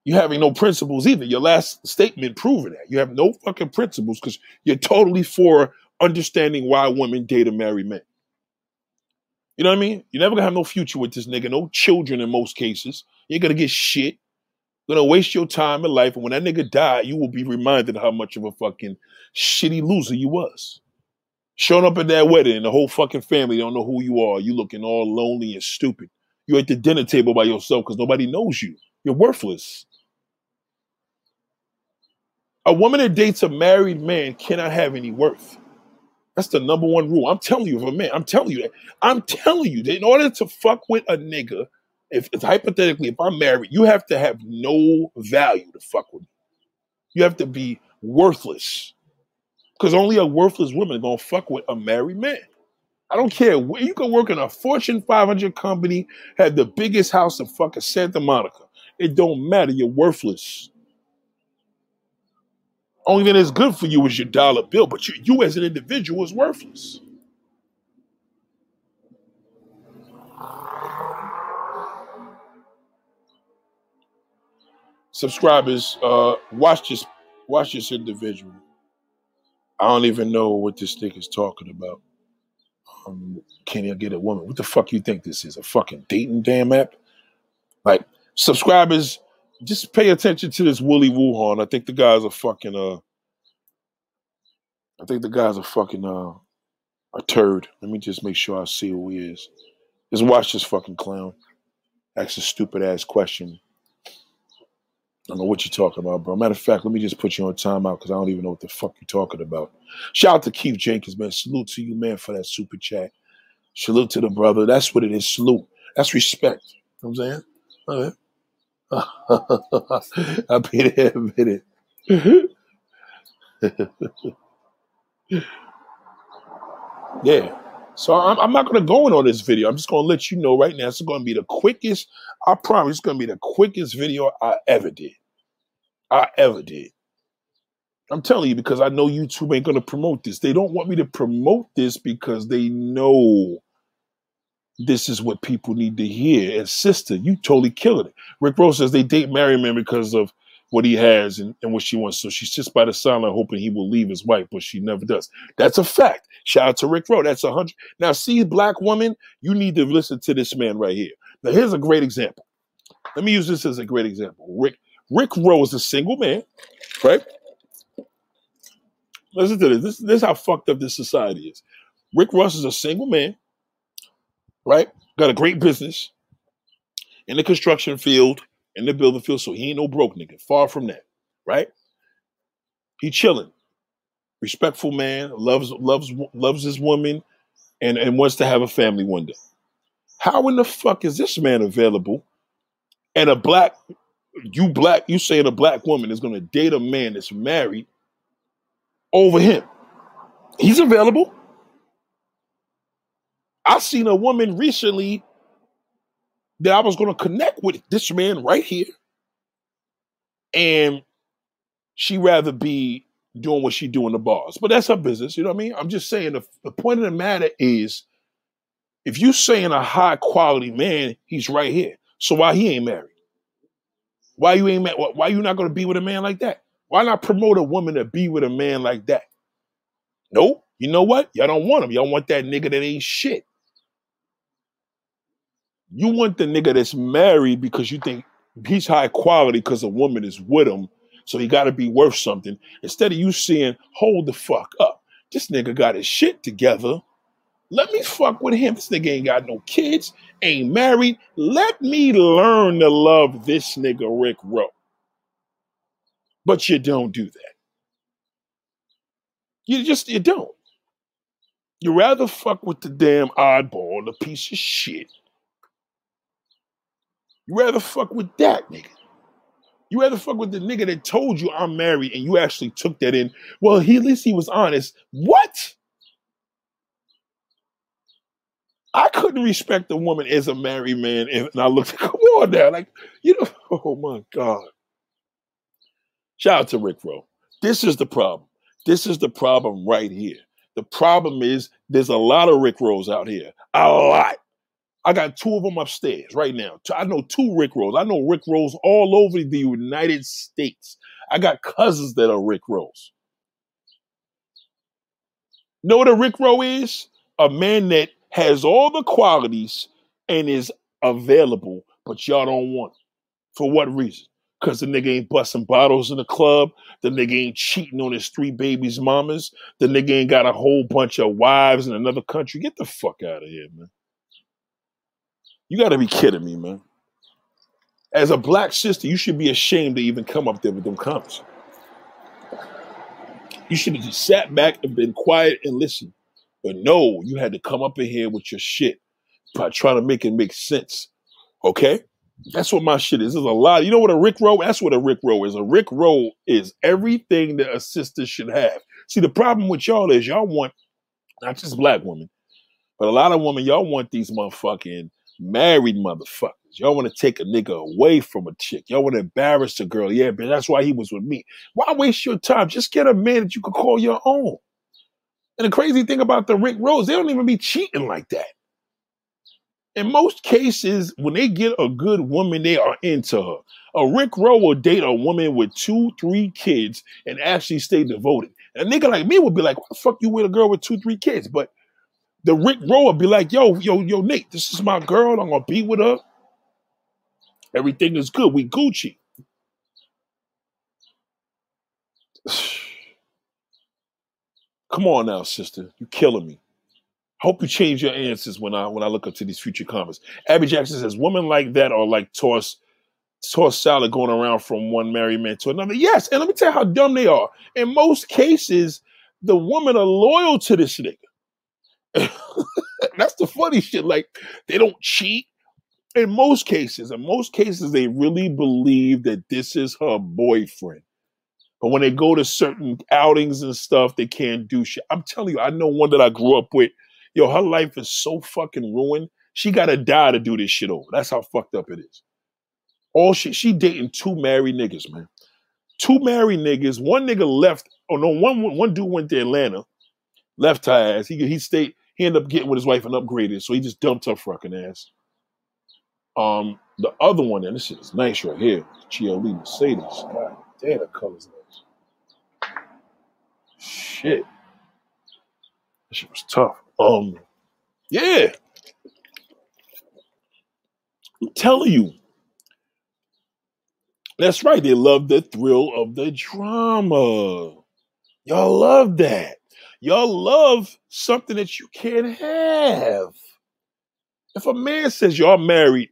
you're having no principles either. Your last statement proving that. You have no fucking principles because you're totally for understanding why women date and marry men. You know what I mean? You're never gonna have no future with this nigga, no children in most cases. You're gonna get shit. Gonna waste your time in life, and when that nigga die, you will be reminded how much of a fucking shitty loser you was. Showing up at that wedding, the whole fucking family don't know who you are. You looking all lonely and stupid. You're at the dinner table by yourself because nobody knows you. You're worthless. A woman that dates a married man cannot have any worth. That's the number one rule. I'm telling you, for a man, I'm telling you that. I'm telling you that in order to fuck with a nigga, if it's hypothetically, if I'm married, you have to have no value to fuck with me. You have to be worthless. Because only a worthless woman is gonna fuck with a married man. I don't care. You can work in a Fortune 500 company, have the biggest house in fucking Santa Monica. It don't matter. You're worthless. Only thing that's good for you is your dollar bill, but you, you as an individual is worthless. Subscribers, uh, watch this, watch this individual. I don't even know what this thing is talking about. Um, can you get a woman? What the fuck you think this is? A fucking dating damn app? Like, subscribers, just pay attention to this Willie Wuhan. I think the guy's a fucking uh I think the guy's a fucking uh a turd. Let me just make sure I see who he is. Just watch this fucking clown. Ask a stupid ass question. I don't know what you're talking about, bro. Matter of fact, let me just put you on timeout because I don't even know what the fuck you're talking about. Shout out to Keith Jenkins, man. Salute to you, man, for that super chat. Salute to the brother. That's what it is. Salute. That's respect. You know what I'm saying? *laughs* I'll be there in a minute. *laughs* yeah. So I'm, I'm not going to go in on this video. I'm just going to let you know right now. It's going to be the quickest. I promise. It's going to be the quickest video I ever did. I ever did. I'm telling you because I know YouTube ain't going to promote this. They don't want me to promote this because they know this is what people need to hear. And sister, you totally killing it. Rick Rose says they date marry man because of what he has and, and what she wants. So she sits by the sideline hoping he will leave his wife, but she never does. That's a fact. Shout out to Rick Rowe. That's a hundred. Now, see, black woman, you need to listen to this man right here. Now, here's a great example. Let me use this as a great example. Rick Rick Rowe is a single man, right? Listen to this. This, this is how fucked up this society is. Rick Ross is a single man, right? Got a great business in the construction field in the building field, so he ain't no broke nigga. Far from that, right? He chilling, respectful man, loves loves loves his woman, and and wants to have a family one day. How in the fuck is this man available? And a black, you black, you saying a black woman is gonna date a man that's married over him? He's available. I seen a woman recently that I was going to connect with this man right here. And she rather be doing what she do in the bars. But that's her business. You know what I mean? I'm just saying the, the point of the matter is if you saying a high quality man, he's right here. So why he ain't married? Why you ain't met? Why you not going to be with a man like that? Why not promote a woman to be with a man like that? Nope. You know what? Y'all don't want him. Y'all want that nigga that ain't shit. You want the nigga that's married because you think he's high quality because a woman is with him, so he got to be worth something. Instead of you seeing, hold the fuck up. This nigga got his shit together. Let me fuck with him. This nigga ain't got no kids, ain't married. Let me learn to love this nigga Rick Rowe. But you don't do that. You just you don't. You rather fuck with the damn oddball, the piece of shit. You rather fuck with that nigga. You rather fuck with the nigga that told you I'm married and you actually took that in. Well, he at least he was honest. What? I couldn't respect a woman as a married man, and I looked, *laughs* come on now, like you know, *laughs* oh my god. Shout out to Rick Rowe. This is the problem. This is the problem right here. The problem is there's a lot of Rick Rows out here. A lot. I got two of them upstairs right now. I know two Rick Rolls. I know Rick Rolls all over the United States. I got cousins that are Rick Rolls. Know what a Rick Roll is? A man that has all the qualities and is available, but y'all don't want it. For what reason? Because the nigga ain't busting bottles in the club. The nigga ain't cheating on his three babies' mamas. The nigga ain't got a whole bunch of wives in another country. Get the fuck out of here, man. You got to be kidding me, man. As a black sister, you should be ashamed to even come up there with them comments. You should have just sat back and been quiet and listened. But no, you had to come up in here with your shit by trying to make it make sense. Okay? That's what my shit is. There's a lot. You know what a Rick Row? That's what a Rick Row is. A Rick Row is everything that a sister should have. See, the problem with y'all is y'all want not just black women, but a lot of women, y'all want these motherfucking married motherfuckers. Y'all want to take a nigga away from a chick. Y'all want to embarrass a girl. Yeah, but that's why he was with me. Why waste your time? Just get a man that you could call your own. And the crazy thing about the Rick Rows, they don't even be cheating like that in most cases, when they get a good woman, they are into her. A Rick Rowe will date a woman with two, three kids and actually stay devoted. A nigga like me would be like, "What the fuck you with a girl with two, three kids?" But the Rick Rowe be like, "Yo, yo, yo, Nate, this is my girl. I'm gonna be with her. Everything is good. We Gucci." *sighs* Come on now, sister. You killing me. Hope you change your answers when I when I look up to these future comments. Abby Jackson says, "Women like that are like toss toss salad going around from one married man to another." Yes, and let me tell you how dumb they are. In most cases, the women are loyal to this nigga. *laughs* That's the funny shit. Like they don't cheat. In most cases, in most cases, they really believe that this is her boyfriend. But when they go to certain outings and stuff, they can't do shit. I'm telling you, I know one that I grew up with Yo, her life is so fucking ruined. She gotta die to do this shit over. That's how fucked up it is. All she she dating two married niggas, man. Two married niggas. One nigga left. Oh no, one one dude went to Atlanta, left her ass. He he stayed. He ended up getting with his wife and upgraded, so he just dumped her fucking ass. Um, the other one, and this shit is nice right here. GLE Mercedes. God damn, the color's nice. Shit. That shit was tough. Um, yeah. I'm telling you. That's right. They love the thrill of the drama. Y'all love that. Y'all love something that you can't have. If a man says y'all married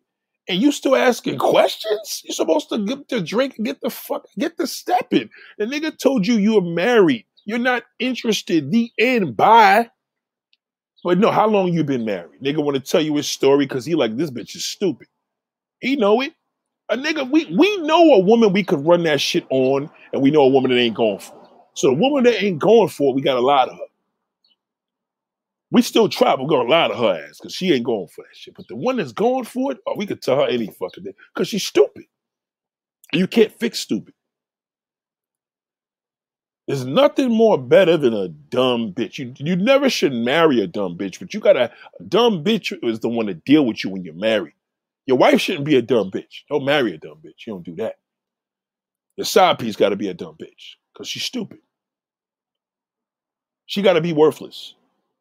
and you still asking questions, you're supposed to get the drink and get the fuck, get the stepping. The nigga told you you're married. You're not interested. The end. Bye. But no, how long you been married? Nigga want to tell you his story because he like this bitch is stupid. He know it. A nigga, we we know a woman we could run that shit on, and we know a woman that ain't going for it. So the woman that ain't going for it, we got a lot of her. We still try, but we're gonna lie to her ass because she ain't going for that shit. But the one that's going for it, oh, we could tell her any fucking thing because she's stupid. You can't fix stupid. There's nothing more better than a dumb bitch. You you never should marry a dumb bitch, but you got a, dumb bitch is the one to deal with you when you're married. Your wife shouldn't be a dumb bitch. Don't marry a dumb bitch. You don't do that. Your side piece got to be a dumb bitch because she's stupid. She got to be worthless.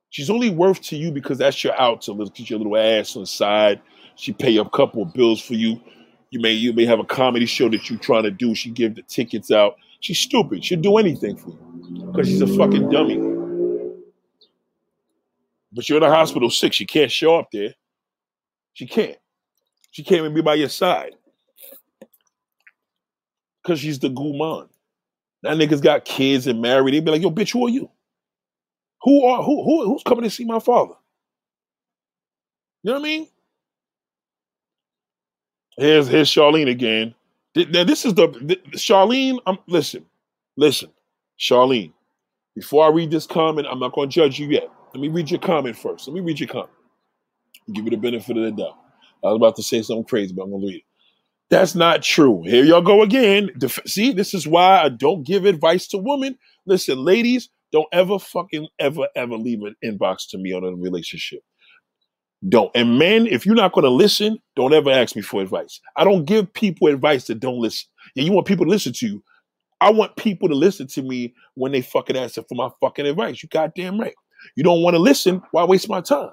She's only worth to you because that's your out to get your little ass on the side. She pay a couple of bills for you. You may you may have a comedy show that you're trying to do. She give the tickets out. She's stupid. She'll do anything for you because she's a fucking dummy. But you're in the hospital sick. She can't show up there. She can't. She can't even be by your side. Because she's the guman. That niggas got kids and married. They be like, yo, bitch, who are you? Who are who, who who's coming to see my father? You know what I mean? Here's here's Charlene again. Now this is the, the Charlene. I'm listen, listen, Charlene. Before I read this comment, I'm not going to judge you yet. Let me read your comment first. Let me read your comment. Give you the benefit of the doubt. I was about to say something crazy, but I'm going to read it. That's not true. Here y'all go again. Def- See, this is why I don't give advice to women. Listen, ladies, don't ever fucking ever ever leave an inbox to me on a relationship. Don't. And men, if you're not going to listen, don't ever ask me for advice. I don't give people advice that don't listen. Yeah, you want people to listen to you. I want people to listen to me when they fucking ask for my fucking advice. You goddamn right. You don't want to listen, why waste my time?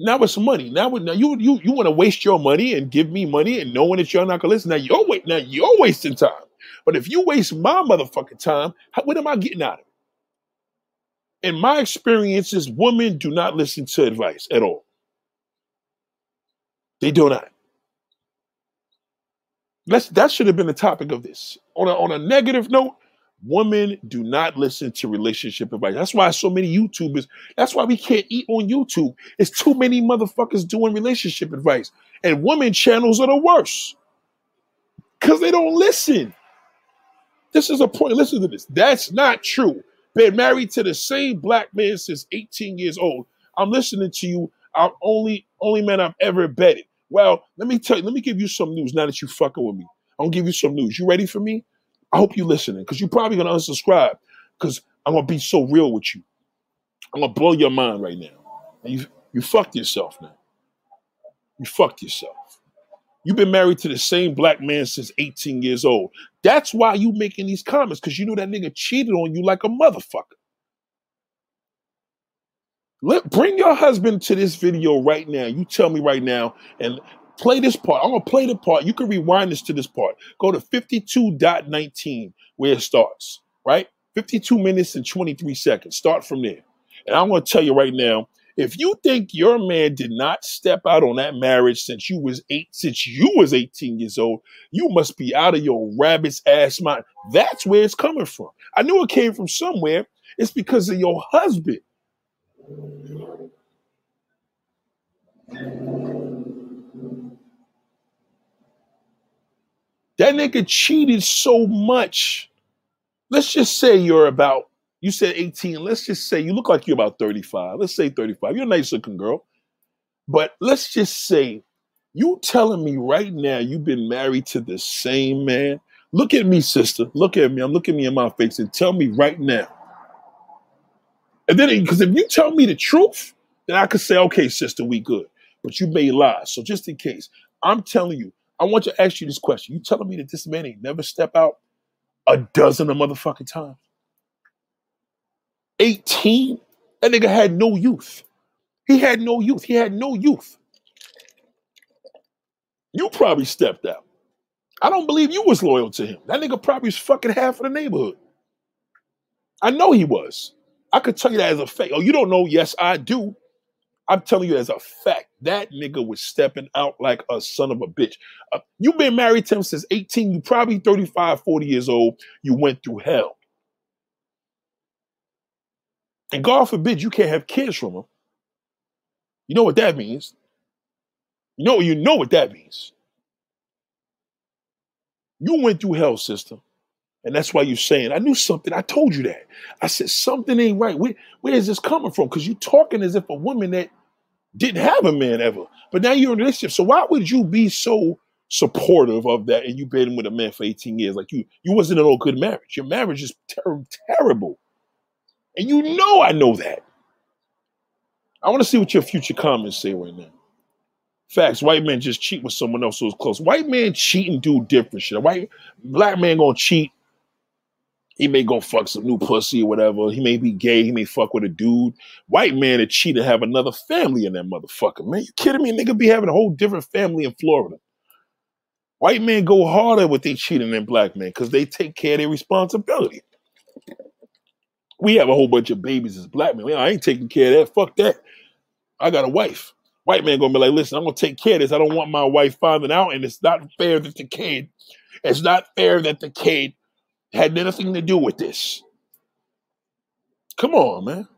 Now it's money. Now, now you you you want to waste your money and give me money and knowing that you're not gonna listen. Now you're wait. Now you're wasting time. But if you waste my motherfucking time, how, what am I getting out of it? In my experiences, women do not listen to advice at all. They do not. Let's, that should have been the topic of this. On a, on a negative note, women do not listen to relationship advice. That's why so many YouTubers, that's why we can't eat on YouTube. It's too many motherfuckers doing relationship advice. And women channels are the worst. Because they don't listen. This is a point. Listen to this. That's not true. Been married to the same black man since 18 years old. I'm listening to you. I'm only only man I've ever betted. Well, let me tell you, let me give you some news now that you fucking with me. I'm gonna give you some news. You ready for me? I hope you're listening because you're probably gonna unsubscribe because I'm gonna be so real with you. I'm gonna blow your mind right now. You you fucked yourself now. You fucked yourself. You've been married to the same black man since 18 years old. That's why you making these comments because you know that nigga cheated on you like a motherfucker. Let bring your husband to this video right now. You tell me right now and play this part. I'm gonna play the part. You can rewind this to this part. Go to 52.19 where it starts, right? 52 minutes and 23 seconds. Start from there. And I'm gonna tell you right now, if you think your man did not step out on that marriage since you was eight, since you was 18 years old, you must be out of your rabbit's ass mind. That's where it's coming from. I knew it came from somewhere. It's because of your husband. That nigga cheated so much. Let's just say you're about, you said 18. Let's just say you look like you're about 35. Let's say 35. You're a nice looking girl. But let's just say you telling me right now you've been married to the same man. Look at me, sister. Look at me. I'm looking me in my face and tell me right now and then, because if you tell me the truth, then I could say, okay, sister, we good. But you may lie. So just in case, I'm telling you, I want to ask you this question. You telling me that this man ain't never step out a dozen of motherfucking times? 18? That nigga had no youth. He had no youth. He had no youth. You probably stepped out. I don't believe you was loyal to him. That nigga probably was fucking half of the neighborhood. I know he was. I could tell you that as a fact. Oh, you don't know? Yes, I do. I'm telling you as a fact. That nigga was stepping out like a son of a bitch. Uh, you've been married to him since 18. You probably 35, 40 years old. You went through hell. And God forbid you can't have kids from him. You know what that means? You know, you know what that means. You went through hell, sister. And that's why you're saying, I knew something. I told you that. I said, something ain't right. Where, where is this coming from? Because you're talking as if a woman that didn't have a man ever. But now you're in a relationship. So why would you be so supportive of that and you've been with a man for 18 years? Like you, you wasn't in a good marriage. Your marriage is ter- terrible. And you know I know that. I want to see what your future comments say right now. Facts. White men just cheat with someone else who's close. White man cheat and do different shit. White black man gonna cheat he may go fuck some new pussy or whatever. He may be gay. He may fuck with a dude. White man that cheat and have another family in that motherfucker. Man, you kidding me? Nigga be having a whole different family in Florida. White men go harder with they cheating than black men because they take care of their responsibility. We have a whole bunch of babies as black men. I ain't taking care of that. Fuck that. I got a wife. White man gonna be like, listen, I'm gonna take care of this. I don't want my wife finding out, and it's not fair that the kid, it's not fair that the kid had nothing to do with this. Come on, man.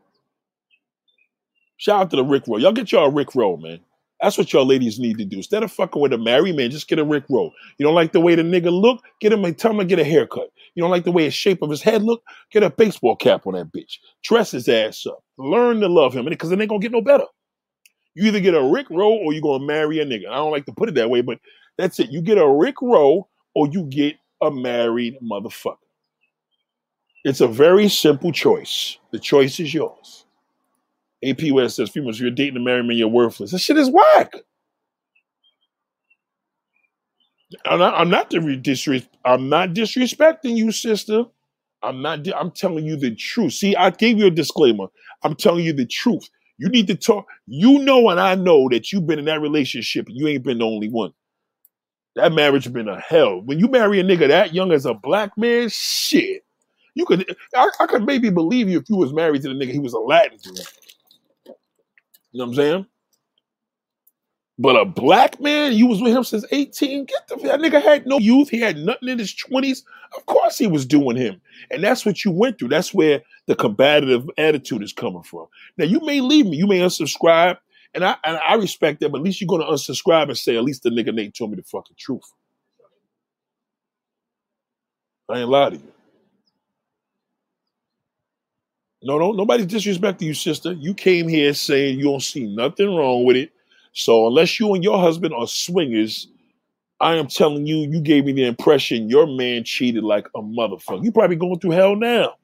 Shout out to the Rick Roll. Y'all get y'all a Rick Roll, man. That's what y'all ladies need to do. Instead of fucking with a married man, just get a Rick Roll. You don't like the way the nigga look? Get him a tell him to get a haircut. You don't like the way the shape of his head look? Get a baseball cap on that bitch. Dress his ass up. Learn to love him, because it ain't gonna get no better. You either get a Rick Roll or you gonna marry a nigga. I don't like to put it that way, but that's it. You get a Rick Roll or you get a married motherfucker. It's a very simple choice. The choice is yours. AP West says, females, you're dating a married man, you're worthless. That shit is whack. I'm not, I'm not, I'm not disrespecting you, sister. I'm not. I'm telling you the truth. See, I gave you a disclaimer. I'm telling you the truth. You need to talk. You know, and I know that you've been in that relationship. You ain't been the only one. That marriage been a hell. When you marry a nigga that young as a black man, shit. You could. I, I could maybe believe you if you was married to the nigga. He was a Latin. Dude. You know what I'm saying? But a black man, you was with him since 18. Get the that nigga had no youth. He had nothing in his 20s. Of course he was doing him. And that's what you went through. That's where the combative attitude is coming from. Now you may leave me, you may unsubscribe, and I and I respect that, but at least you're gonna unsubscribe and say, at least the nigga Nate told me the fucking truth. I ain't lie to you. No, no, nobody's disrespecting you, sister. You came here saying you don't see nothing wrong with it. So unless you and your husband are swingers, I am telling you, you gave me the impression your man cheated like a motherfucker. You probably going through hell now.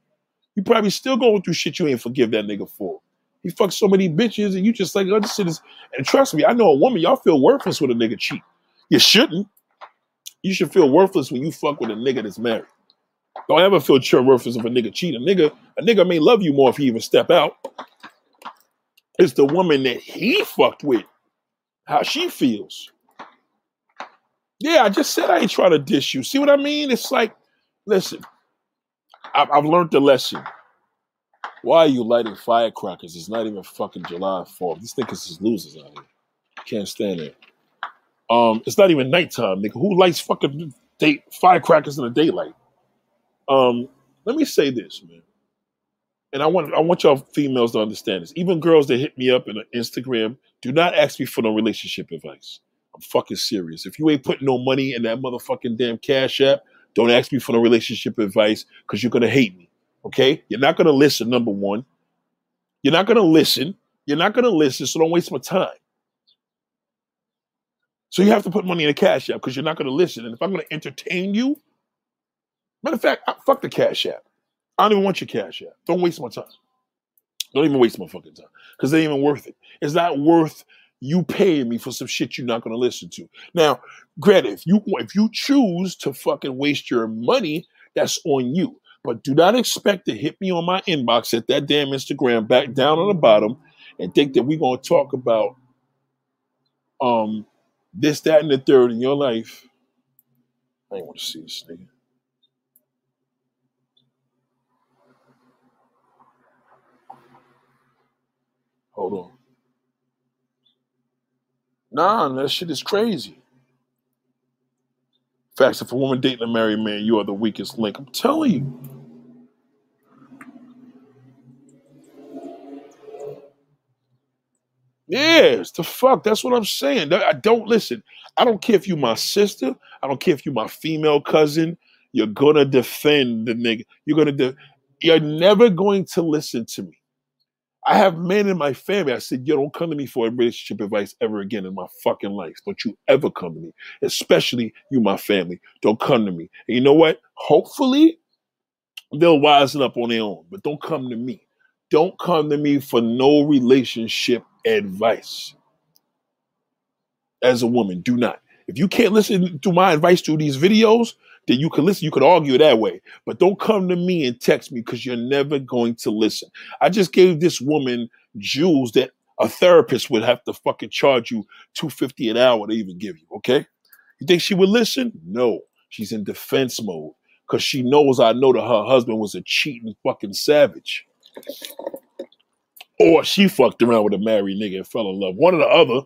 You probably still going through shit you ain't forgive that nigga for. He fucked so many bitches, and you just like, other shit is. And trust me, I know a woman, y'all feel worthless with a nigga cheat. You shouldn't. You should feel worthless when you fuck with a nigga that's married. Don't ever feel true worthless if a nigga cheat. A nigga, a nigga may love you more if he even step out. It's the woman that he fucked with how she feels. Yeah, I just said I ain't trying to dish you. See what I mean? It's like, listen, I've, I've learned the lesson. Why are you lighting firecrackers? It's not even fucking July 4th. These niggas is losers out here. Can't stand it. Um, it's not even nighttime, nigga. Who lights fucking date firecrackers in the daylight? Um, let me say this, man and I want I want y'all females to understand this. Even girls that hit me up in Instagram, do not ask me for no relationship advice. I'm fucking serious. If you ain't putting no money in that motherfucking damn cash app, don't ask me for no relationship advice because you're gonna hate me. Okay? You're not gonna listen, number one. You're not gonna listen. You're not gonna listen, so don't waste my time. So you have to put money in a cash app because you're not gonna listen. And if I'm gonna entertain you, matter of fact, I, fuck the cash app. I don't even want your cash app. Don't waste my time. Don't even waste my fucking time because it ain't even worth it. It's not worth you paying me for some shit you're not going to listen to. Now, granted, if you if you choose to fucking waste your money, that's on you. But do not expect to hit me on my inbox at that damn Instagram back down on the bottom and think that we're going to talk about um this, that, and the third in your life. I ain't want to see this nigga. Hold on. Nah, that shit is crazy. Facts, if a woman dating a married man, you are the weakest link. I'm telling you. Yes, the fuck. That's what I'm saying. I don't listen. I don't care if you my sister. I don't care if you my female cousin. You're gonna defend the nigga. You're gonna. De- you're never going to listen to me. I have men in my family. I said, yo, don't come to me for relationship advice ever again in my fucking life. Don't you ever come to me, especially you, my family. Don't come to me. And you know what? Hopefully, they'll wisen up on their own, but don't come to me. Don't come to me for no relationship advice. As a woman, do not. If you can't listen to my advice through these videos, then you can listen. You could argue that way, but don't come to me and text me because you're never going to listen. I just gave this woman jewels that a therapist would have to fucking charge you two fifty an hour to even give you. Okay, you think she would listen? No, she's in defense mode because she knows I know that her husband was a cheating fucking savage. Or she fucked around with a married nigga and fell in love. One or the other.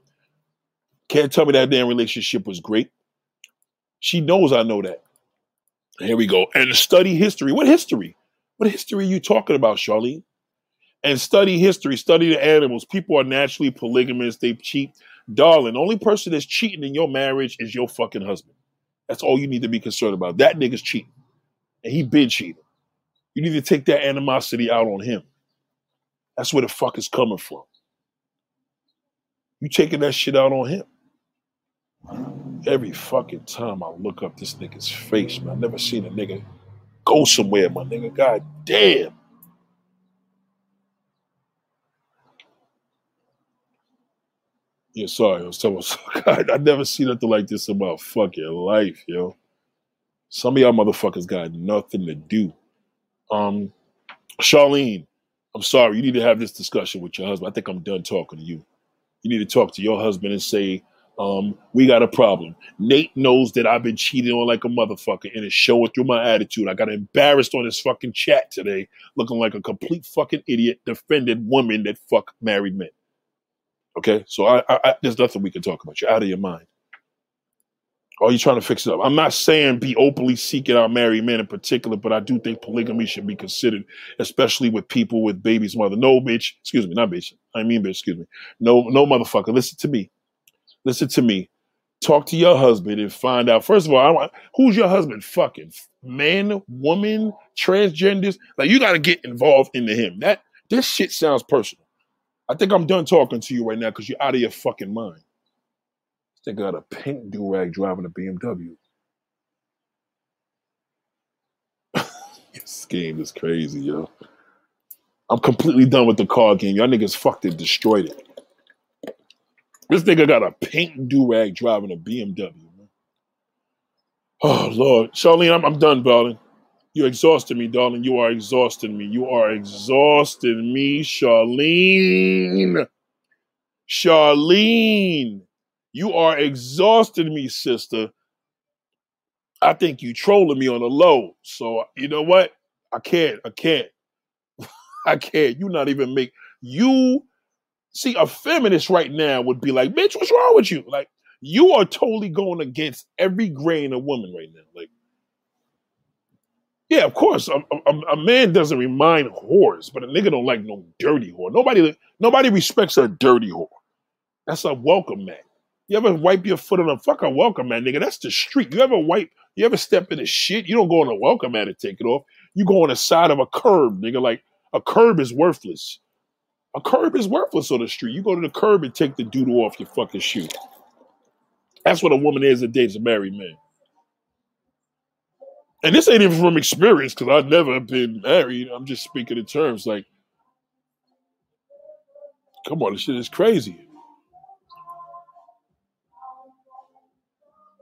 Can't tell me that damn relationship was great. She knows I know that. Here we go. And study history. What history? What history are you talking about, Charlene? And study history, study the animals. People are naturally polygamous, they cheat. Darling, the only person that's cheating in your marriage is your fucking husband. That's all you need to be concerned about. That nigga's cheating. And he been cheating. You need to take that animosity out on him. That's where the fuck is coming from. You taking that shit out on him. Every fucking time I look up this nigga's face, man, I never seen a nigga go somewhere, my nigga. God damn. Yeah, sorry, I was about *laughs* God, I never seen nothing like this in my fucking life, yo. Some of y'all motherfuckers got nothing to do. Um, Charlene, I'm sorry, you need to have this discussion with your husband. I think I'm done talking to you. You need to talk to your husband and say, um, we got a problem. Nate knows that I've been cheating on like a motherfucker and it's showing through my attitude. I got embarrassed on this fucking chat today, looking like a complete fucking idiot, defending women that fuck married men. Okay, so I, I, I, there's nothing we can talk about. You're out of your mind. Are you trying to fix it up? I'm not saying be openly seeking out married men in particular, but I do think polygamy should be considered, especially with people with babies' mother. No, bitch. Excuse me, not bitch. I mean, bitch. Excuse me. No, no, motherfucker. Listen to me. Listen to me. Talk to your husband and find out. First of all, who's your husband? Fucking man, woman, transgenders. Like you got to get involved into him. That this shit sounds personal. I think I'm done talking to you right now because you're out of your fucking mind. They got a pink do rag driving a BMW. *laughs* this game is crazy, yo. I'm completely done with the car game. Y'all niggas fucked it, destroyed it. This nigga got a pink do rag driving a BMW. Oh Lord, Charlene, I'm, I'm done, darling. You exhausted me, darling. You are exhausting me. You are exhausting me, Charlene. Charlene. You are exhausting me, sister. I think you trolling me on the low. So you know what? I can't. I can't. *laughs* I can't. You not even make you see a feminist right now would be like, bitch, what's wrong with you? Like you are totally going against every grain of woman right now. Like, yeah, of course, a, a, a, man doesn't remind whores, but a nigga don't like no dirty whore. Nobody, nobody respects a dirty whore. That's a welcome man. You ever wipe your foot on a fucking welcome mat, nigga? That's the street. You ever wipe, you ever step in a shit? You don't go on a welcome mat and take it off. You go on the side of a curb, nigga. Like a curb is worthless. A curb is worthless on the street. You go to the curb and take the doodle off your fucking shoe. That's what a woman is that dates a married man. And this ain't even from experience because I've never been married. I'm just speaking in terms like, come on, this shit is crazy.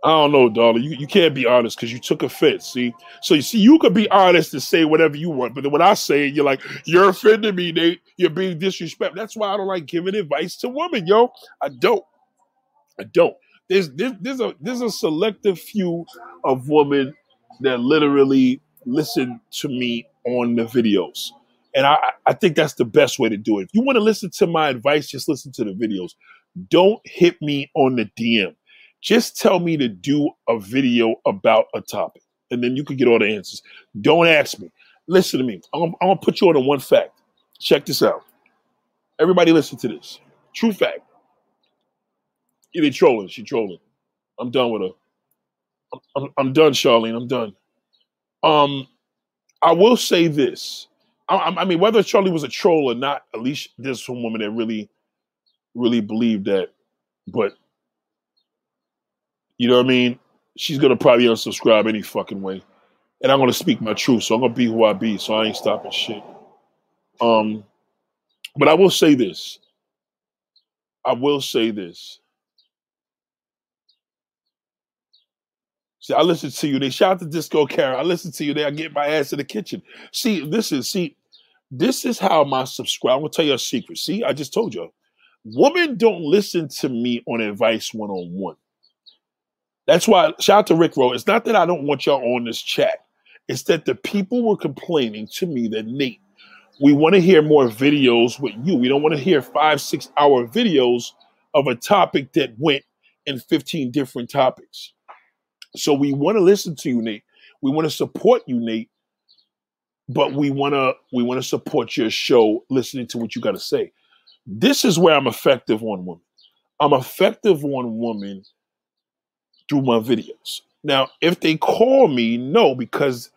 I don't know, darling. You, you can't be honest because you took offense. See, so you see, you could be honest and say whatever you want, but then when I say it, you're like, you're offending me, Nate. You're being disrespectful. That's why I don't like giving advice to women, yo. I don't. I don't. There's there's, there's a there's a selective few of women that literally listen to me on the videos. And I, I think that's the best way to do it. If you want to listen to my advice, just listen to the videos. Don't hit me on the DM just tell me to do a video about a topic, and then you can get all the answers. Don't ask me. Listen to me. I'm, I'm gonna put you on a one fact. Check this out. Everybody, listen to this. True fact. Either trolling, she trolling. I'm done with her. I'm, I'm, I'm done, Charlene. I'm done. Um, I will say this. I, I, mean, whether Charlie was a troll or not, at least there's some woman that really, really believed that. But you know what I mean? She's gonna probably unsubscribe any fucking way. And I'm gonna speak my truth, so I'm gonna be who I be, so I ain't stopping shit. Um, but I will say this. I will say this. See, I listen to you. They shout to Disco Karen. I listen to you. They I get my ass in the kitchen. See, this is see, this is how my subscribe. I'm gonna tell you a secret. See, I just told you. Women don't listen to me on advice one on one. That's why shout out to Rick Rowe. It's not that I don't want y'all on this chat. It's that the people were complaining to me that Nate, We want to hear more videos with you. We don't want to hear five, six hour videos of a topic that went in 15 different topics. So we want to listen to you, Nate. We want to support you, Nate. But we want to we want to support your show listening to what you got to say. This is where I'm effective on women. I'm effective on women through my videos. Now, if they call me, no, because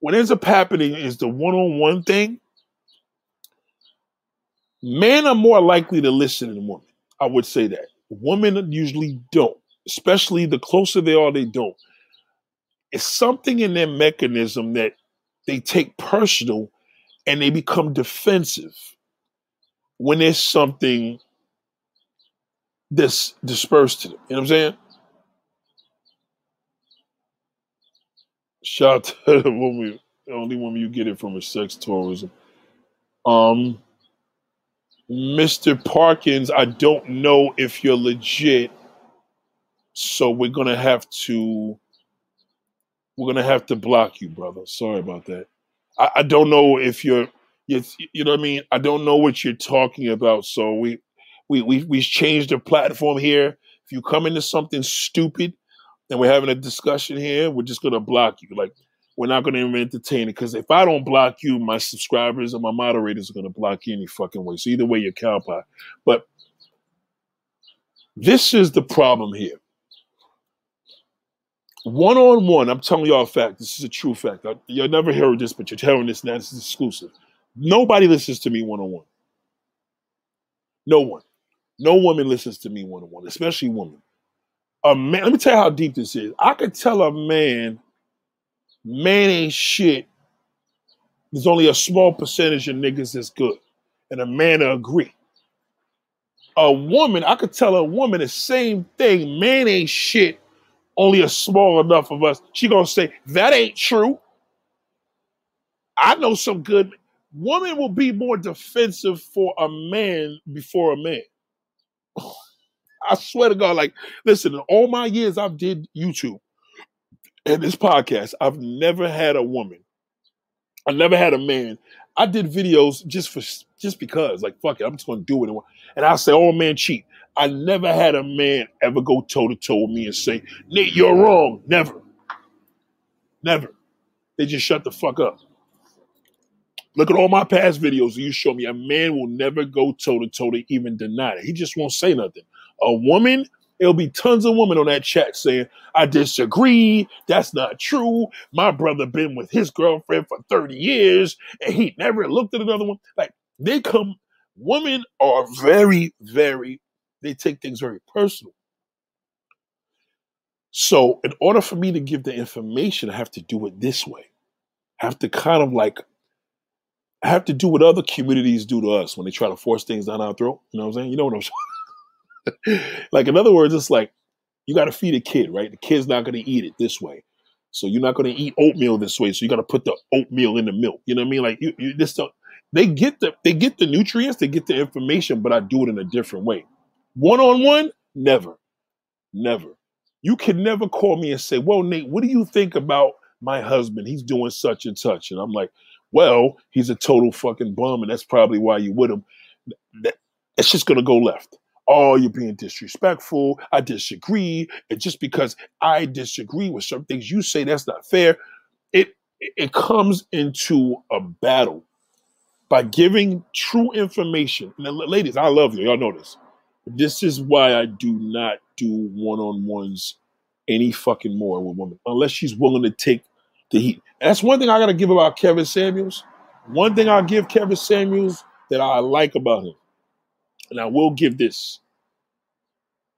what ends up happening is the one-on-one thing. Men are more likely to listen than women. I would say that. Women usually don't, especially the closer they are, they don't. It's something in their mechanism that they take personal and they become defensive when there's something that's dispersed to them. You know what I'm saying? Shout out to *laughs* the woman, the only woman you get it from is sex tourism. Um, Mr. Parkins, I don't know if you're legit, so we're gonna have to we're gonna have to block you, brother. Sorry about that. I, I don't know if you're you, you know what I mean. I don't know what you're talking about, so we we we we changed the platform here. If you come into something stupid and we're having a discussion here, we're just gonna block you. Like we're not gonna even entertain it because if I don't block you, my subscribers and my moderators are gonna block you any fucking way. So either way, you're cowpie. But this is the problem here. One on one, I'm telling y'all a fact. This is a true fact. I, you'll never hear this, but you're hearing this now. This is exclusive. Nobody listens to me one on one. No one. No woman listens to me one on one, especially women. A man, let me tell you how deep this is. I could tell a man, man ain't shit. There's only a small percentage of niggas that's good. And a man to agree. A woman, I could tell a woman the same thing. Man ain't shit. Only a small enough of us. She gonna say, that ain't true. I know some good woman will be more defensive for a man before a man. I swear to God, like, listen, in all my years I've did YouTube and this podcast, I've never had a woman. I never had a man. I did videos just for just because, like, fuck it, I'm just gonna do it. And I say, oh man, cheat. I never had a man ever go toe to toe with me and say, Nate, you're wrong. Never. Never. They just shut the fuck up. Look at all my past videos. You show me a man will never go toe to toe to even deny it. He just won't say nothing. A woman, there'll be tons of women on that chat saying, I disagree. That's not true. My brother been with his girlfriend for 30 years and he never looked at another one. Like they come, women are very, very, they take things very personal. So in order for me to give the information, I have to do it this way. I have to kind of like I have to do what other communities do to us when they try to force things down our throat. You know what I'm saying? You know what I'm *laughs* saying? *laughs* like, in other words, it's like you got to feed a kid, right? The kid's not going to eat it this way. So you're not going to eat oatmeal this way. So you got to put the oatmeal in the milk. You know what I mean? Like you, you don't. They get the they get the nutrients, they get the information, but I do it in a different way. One on one, never, never. You can never call me and say, "Well, Nate, what do you think about my husband? He's doing such and such," and I'm like, well, he's a total fucking bum, and that's probably why you with him. That, it's just gonna go left. Oh, you're being disrespectful. I disagree. And just because I disagree with some things you say that's not fair, it it comes into a battle by giving true information. Ladies, I love you. Y'all know this. This is why I do not do one on ones any fucking more with women unless she's willing to take the heat. That's one thing I got to give about Kevin Samuels. One thing I give Kevin Samuels that I like about him, and I will give this.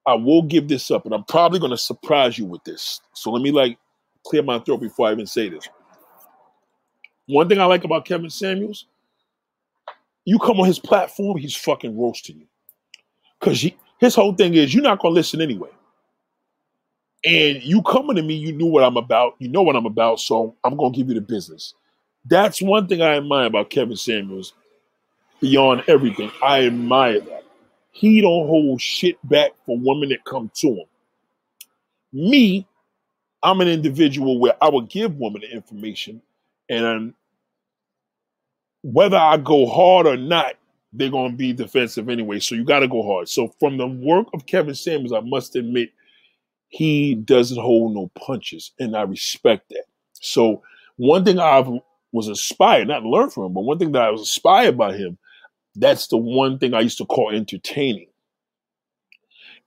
I will give this up, and I'm probably going to surprise you with this. So let me like clear my throat before I even say this. One thing I like about Kevin Samuels, you come on his platform, he's fucking roasting you. Because his whole thing is you're not going to listen anyway and you coming to me, you knew what I'm about. You know what I'm about, so I'm gonna give you the business. That's one thing I admire about Kevin Samuels. Beyond everything, I admire that he don't hold shit back for women that come to him. Me, I'm an individual where I will give women the information, and um, whether I go hard or not, they're going to be defensive anyway. So you got to go hard. So from the work of Kevin Samuels, I must admit, he doesn't hold no punches, and I respect that. So one thing I was inspired, not learn from him, but one thing that I was inspired by him, that's the one thing I used to call entertaining.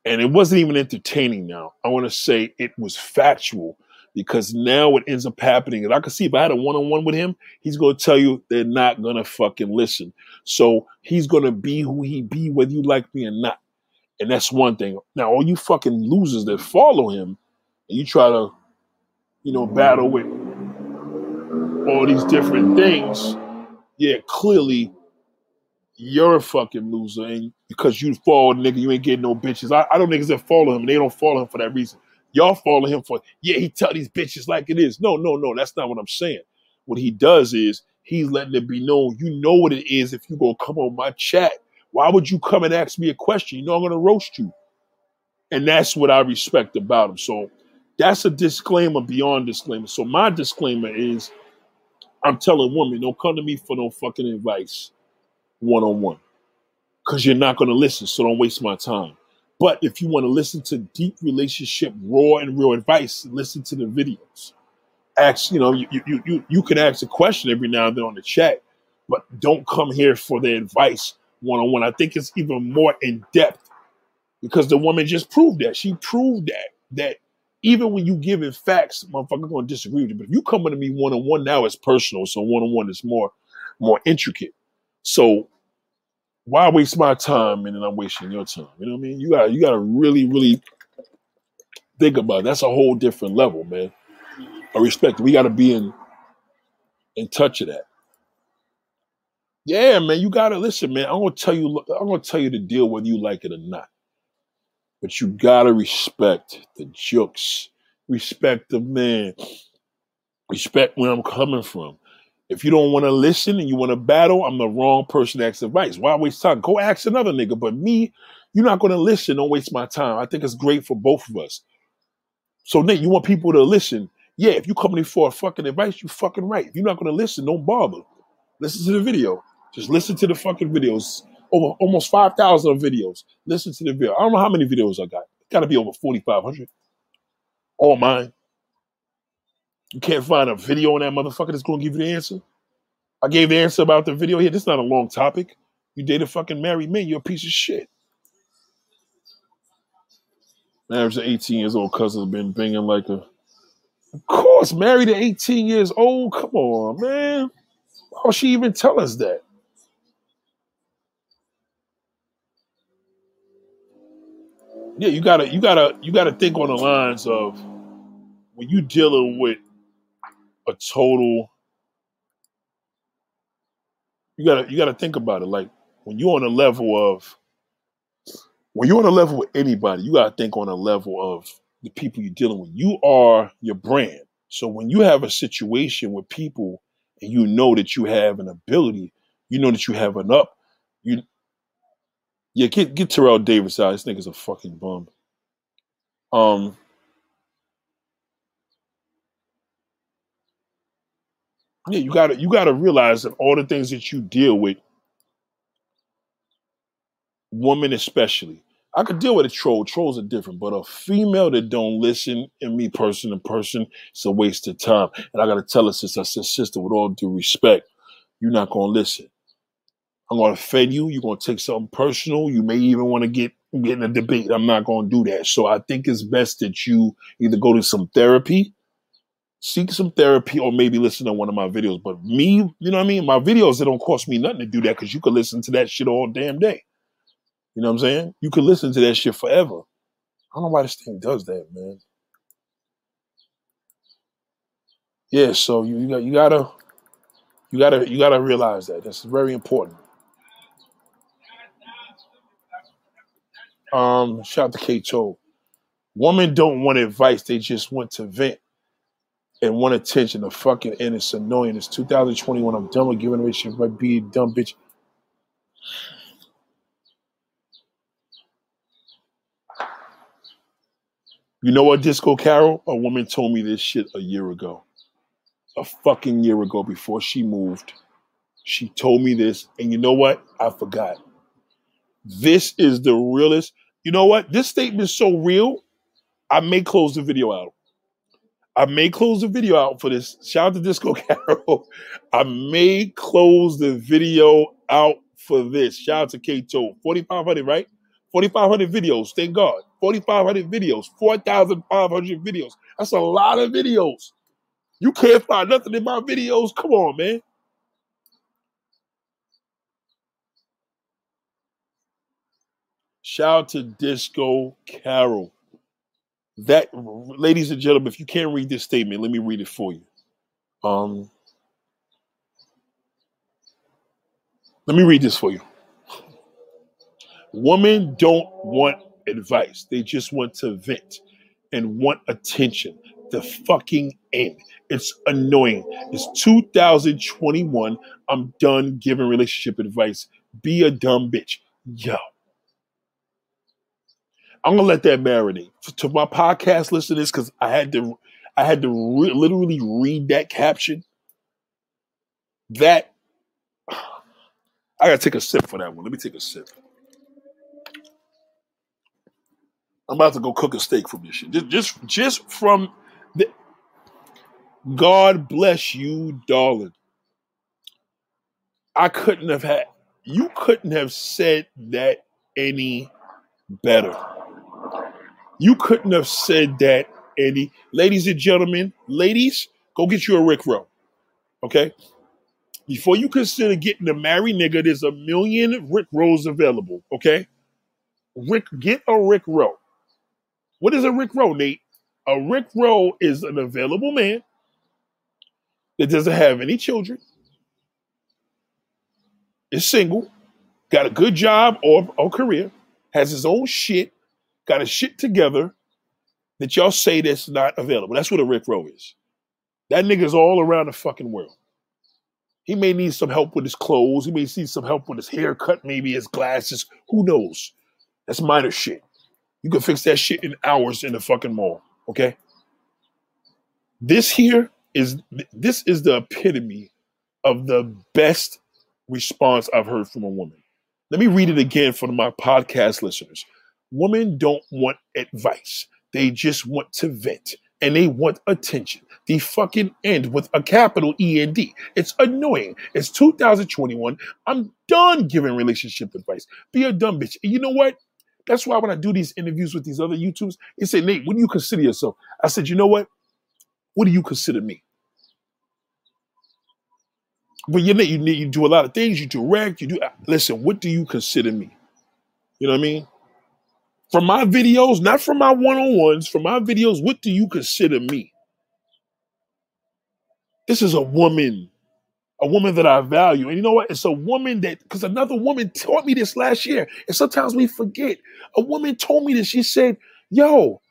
And it wasn't even entertaining now. I want to say it was factual because now what ends up happening, and I can see if I had a one on one with him, he's going to tell you they're not going to fucking listen. So he's going to be who he be, whether you like me or not. And that's one thing. Now, all you fucking losers that follow him, and you try to, you know, battle with all these different things, yeah, clearly you're a fucking loser. And because you follow nigga, you ain't getting no bitches. I, I don't niggas that follow him, and they don't follow him for that reason. Y'all follow him for, yeah, he tell these bitches like it is. No, no, no, that's not what I'm saying. What he does is he's letting it be known, you know what it is if you gonna come on my chat. Why would you come and ask me a question? You know I'm gonna roast you. And that's what I respect about him. So that's a disclaimer beyond disclaimer. So my disclaimer is I'm telling women, don't come to me for no fucking advice one on one. Cause you're not gonna listen, so don't waste my time. But if you want to listen to deep relationship, raw and real advice, listen to the videos. Ask, you know, you you you you can ask a question every now and then on the chat, but don't come here for the advice one on one. I think it's even more in depth because the woman just proved that. She proved that that even when you give it facts, motherfucker gonna disagree with you. But if you come to me one on one, now it's personal. So one on one is more more intricate. So why waste my time and then I'm wasting your time? You know what I mean? You got you got to really really think about it. That's a whole different level, man. I respect. It. We got to be in in touch of that. Yeah, man. You got to listen, man. I'm gonna tell you. I'm gonna tell you the deal whether you like it or not. But you gotta respect the jokes. Respect the man. Respect where I'm coming from. If you don't want to listen and you want to battle, I'm the wrong person to ask advice. Why waste time? Go ask another nigga. But me, you're not going to listen. Don't waste my time. I think it's great for both of us. So, Nate, you want people to listen. Yeah, if you come in for a fucking advice, you fucking right. If you're not going to listen, don't bother. Listen to the video. Just listen to the fucking videos. Over almost 5,000 videos. Listen to the video. I don't know how many videos I got. It's Got to be over 4,500. All mine. You can't find a video on that motherfucker that's gonna give you the answer. I gave the answer about the video here. This is not a long topic. You dated a fucking married men, you're a piece of shit. Marriage to 18 years old cousin's been banging like a. Of course, married at 18 years old. Come on, man. Why would she even tell us that? Yeah, you gotta, you gotta, you gotta think on the lines of when you dealing with a total you gotta you gotta think about it. Like when you're on a level of when you're on a level with anybody, you gotta think on a level of the people you're dealing with. You are your brand. So when you have a situation with people and you know that you have an ability, you know that you have an up, you yeah, get get Terrell Davis out. This nigga's a fucking bum. Um Yeah, you gotta you gotta realize that all the things that you deal with, women especially. I could deal with a troll. Trolls are different, but a female that don't listen, and me person to person, it's a waste of time. And I gotta tell her, since I said, sister, with all due respect, you're not gonna listen. I'm gonna offend you. You're gonna take something personal. You may even want to get get in a debate. I'm not gonna do that. So I think it's best that you either go to some therapy seek some therapy or maybe listen to one of my videos. But me, you know what I mean? My videos, it don't cost me nothing to do that because you could listen to that shit all damn day. You know what I'm saying? You could listen to that shit forever. I don't know why this thing does that, man. Yeah, so you, you got you gotta you gotta you gotta realize that. That's very important. Um, shout out to K. Women don't want advice, they just want to vent and want attention. The fucking and it's annoying. It's 2021. I'm done with giving away shit by being dumb bitch. You know what, Disco Carol? A woman told me this shit a year ago. A fucking year ago before she moved. She told me this, and you know what? I forgot. This is the realest. You know what? This statement is so real. I may close the video out. I may close the video out for this. Shout out to Disco *laughs* Carol. I may close the video out for this. Shout out to Kato. 4,500, right? 4,500 videos. Thank God. 4,500 videos. 4,500 videos. That's a lot of videos. You can't find nothing in my videos. Come on, man. Shout out to Disco Carol. That, ladies and gentlemen, if you can't read this statement, let me read it for you. Um, let me read this for you. Women don't want advice; they just want to vent and want attention. The fucking end. It's annoying. It's 2021. I'm done giving relationship advice. Be a dumb bitch. Yo. I'm gonna let that marinate to my podcast listeners because I had to, I had to re- literally read that caption. That *sighs* I gotta take a sip for that one. Let me take a sip. I'm about to go cook a steak from this shit. Just, just, just from the. God bless you, darling. I couldn't have had. You couldn't have said that any better. You couldn't have said that Andy. Ladies and gentlemen, ladies, go get you a Rick Rowe. Okay? Before you consider getting a married nigga, there's a million Rick Rows available. Okay? Rick, get a Rick Rowe. What is a Rick Rowe, Nate? A Rick Rowe is an available man that doesn't have any children, is single, got a good job or, or career, has his own shit, got his shit together that y'all say that's not available. That's what a Rick Rowe is. That nigga's all around the fucking world. He may need some help with his clothes. He may need some help with his haircut, maybe his glasses. Who knows? That's minor shit. You can fix that shit in hours in the fucking mall. Okay. This here is this is the epitome of the best response I've heard from a woman. Let me read it again for my podcast listeners. Women don't want advice. They just want to vent and they want attention. The fucking end with a capital E and D. It's annoying. It's 2021. I'm done giving relationship advice. Be a dumb bitch. And you know what? That's why when I do these interviews with these other YouTubers, they say, Nate, what do you consider yourself? I said, you know what? What do you consider me? But you, you, you do a lot of things. You direct. You do. Listen, what do you consider me? You know what I mean? From my videos, not from my one on ones, from my videos, what do you consider me? This is a woman, a woman that I value. And you know what? It's a woman that, because another woman taught me this last year. And sometimes we forget. A woman told me this. She said, Yo,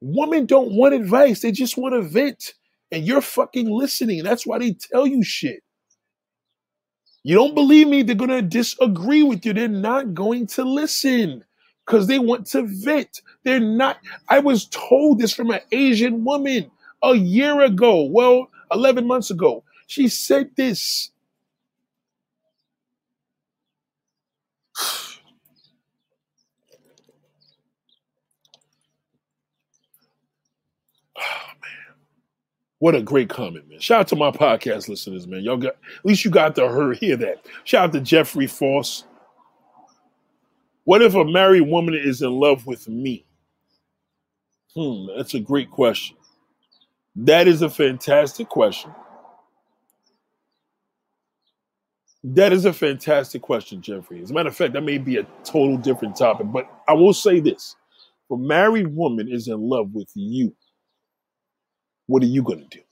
women don't want advice, they just want to vent. And you're fucking listening. That's why they tell you shit. You don't believe me, they're going to disagree with you. They're not going to listen because they want to vent. They're not. I was told this from an Asian woman a year ago. Well, 11 months ago. She said this. Oh *sighs* man. What a great comment, man. Shout out to my podcast listeners, man. Y'all got at least you got to hear that. Shout out to Jeffrey Foss. What if a married woman is in love with me? Hmm, that's a great question. That is a fantastic question. That is a fantastic question, Jeffrey. As a matter of fact, that may be a total different topic, but I will say this. If a married woman is in love with you, what are you going to do?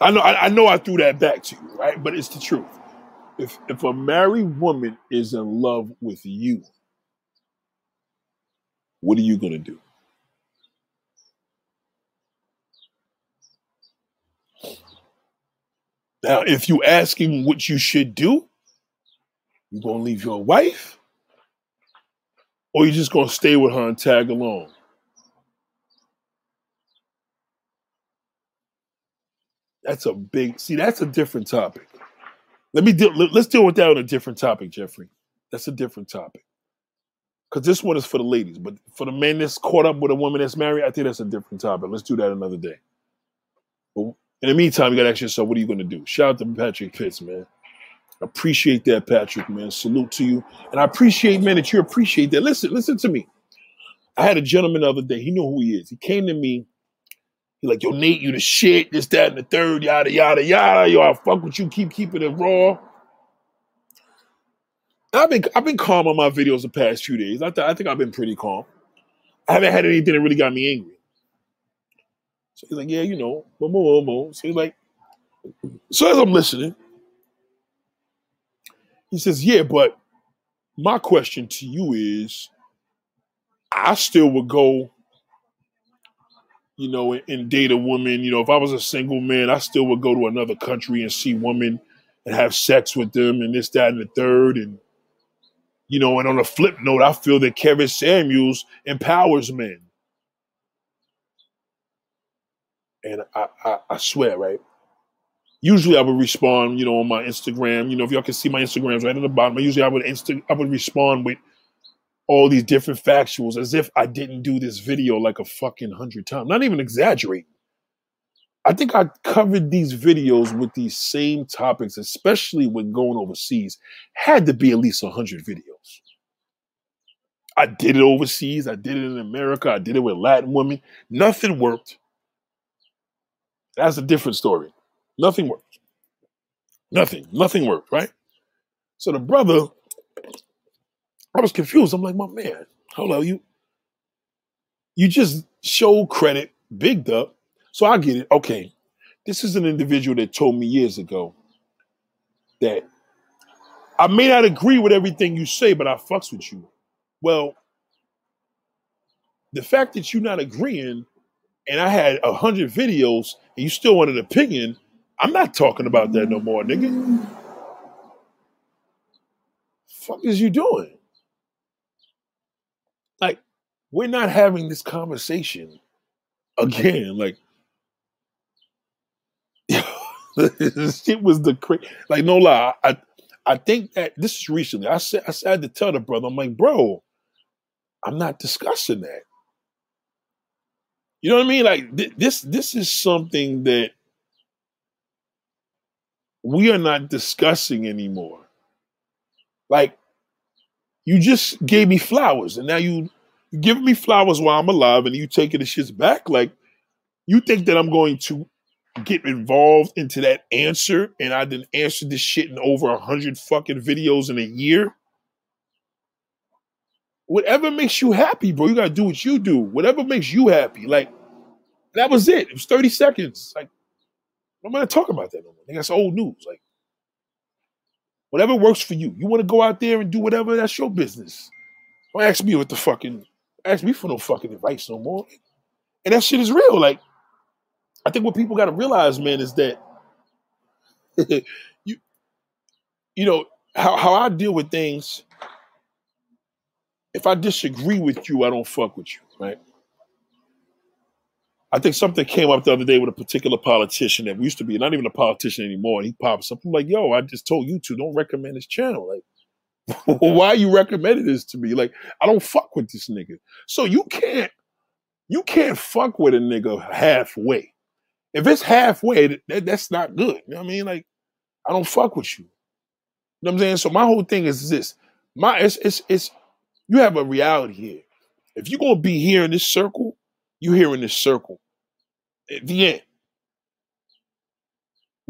I know, I, I know I threw that back to you, right? But it's the truth if if a married woman is in love with you, what are you going to do? Now, if you asking what you should do, you gonna leave your wife, or you just gonna stay with her and tag along? That's a big. See, that's a different topic. Let me deal. Let's deal with that on a different topic, Jeffrey. That's a different topic. Because this one is for the ladies, but for the men that's caught up with a woman that's married, I think that's a different topic. Let's do that another day. But in the meantime, you got to ask yourself, what are you going to do? Shout out to Patrick Pitts, man. Appreciate that, Patrick, man. Salute to you. And I appreciate, man, that you appreciate that. Listen, listen to me. I had a gentleman the other day. He knew who he is. He came to me. He like, yo, Nate, you the shit, this, that, and the third, yada, yada, yada. Yo, I fuck with you, keep keeping it raw. I've been I've been calm on my videos the past few days. I, th- I think I've been pretty calm. I haven't had anything that really got me angry. So he's like, yeah, you know, boom, boom, boom. So he's like, so as I'm listening, he says, yeah, but my question to you is, I still would go, you know, and, and date a woman. You know, if I was a single man, I still would go to another country and see women and have sex with them and this, that, and the third, and you know, and on a flip note, I feel that Kevin Samuels empowers men. And I, I, I swear, right? Usually I would respond, you know, on my Instagram. You know, if y'all can see my Instagrams right at the bottom, usually I would insta- I would respond with all these different factuals as if I didn't do this video like a fucking hundred times. Not even exaggerating. I think I covered these videos with these same topics, especially when going overseas. Had to be at least a 100 videos. I did it overseas. I did it in America. I did it with Latin women. Nothing worked. That's a different story. Nothing worked. Nothing. Nothing worked, right? So the brother, I was confused. I'm like, my man, hold on, you you just show credit, bigged up, so I get it. Okay, this is an individual that told me years ago that I may not agree with everything you say, but I fucks with you. Well, the fact that you're not agreeing, and I had a hundred videos, and you still want an opinion, I'm not talking about that no more, nigga. Fuck is you doing? We're not having this conversation again. Like, *laughs* shit was the crazy. Like no lie, I I think that this is recently. I said I had to tell the brother, I'm like, bro, I'm not discussing that. You know what I mean? Like th- this this is something that we are not discussing anymore. Like you just gave me flowers, and now you give me flowers while I'm alive, and you taking the shits back. Like you think that I'm going to get involved into that answer and I didn't answer this shit in over a hundred fucking videos in a year. Whatever makes you happy, bro, you gotta do what you do. Whatever makes you happy. Like, that was it. It was 30 seconds. Like, I'm gonna talk about that no more. That's old news. Like, whatever works for you. You wanna go out there and do whatever, that's your business. Don't ask me what the fucking ask me for no fucking advice no more. And that shit is real. Like, I think what people got to realize, man, is that *laughs* you, you know, how how I deal with things. If I disagree with you, I don't fuck with you, right? I think something came up the other day with a particular politician that used to be not even a politician anymore, and he pops up. I'm like, yo, I just told you to don't recommend his channel. Like, *laughs* why you recommended this to me? Like, I don't fuck with this nigga. So you can't you can't fuck with a nigga halfway. If it's halfway, that, that's not good. You know what I mean? Like, I don't fuck with you. You know what I'm saying? So my whole thing is this. My it's it's it's you have a reality here. If you're gonna be here in this circle, you're here in this circle. At the end.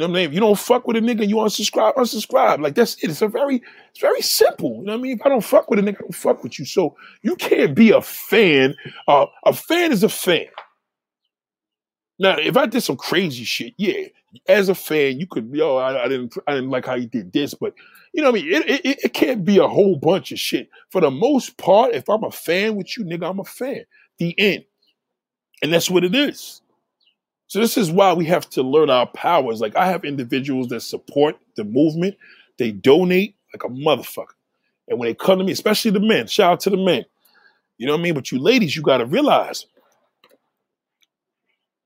You know what I mean? If you don't fuck with a nigga, you unsubscribe, unsubscribe. Like that's it. It's a very, it's very simple. You know what I mean? If I don't fuck with a nigga, I don't fuck with you. So you can't be a fan. Uh, a fan is a fan. Now, if I did some crazy shit, yeah, as a fan, you could, yo, I, I didn't, I didn't like how you did this, but you know what I mean? It, it, it can't be a whole bunch of shit. For the most part, if I'm a fan with you, nigga, I'm a fan. The end. And that's what it is. So this is why we have to learn our powers. Like I have individuals that support the movement. They donate like a motherfucker. And when they come to me, especially the men, shout out to the men. You know what I mean? But you ladies, you got to realize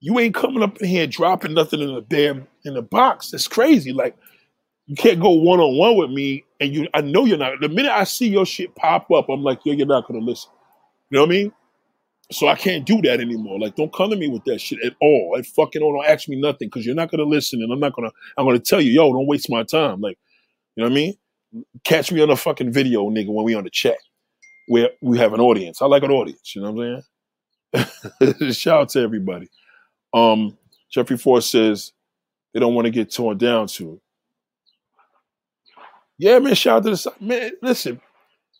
You ain't coming up in here dropping nothing in the damn in the box. It's crazy. Like you can't go one on one with me, and you. I know you're not. The minute I see your shit pop up, I'm like, yo, you're not gonna listen. You know what I mean? So I can't do that anymore. Like, don't come to me with that shit at all. Like, fucking, don't ask me nothing because you're not gonna listen, and I'm not gonna. I'm gonna tell you, yo, don't waste my time. Like, you know what I mean? Catch me on a fucking video, nigga, when we on the chat where we have an audience. I like an audience. You know what I'm saying? *laughs* Shout out to everybody. Um, Jeffrey Force says they don't want to get torn down to. Yeah, man. Shout out to the man. Listen,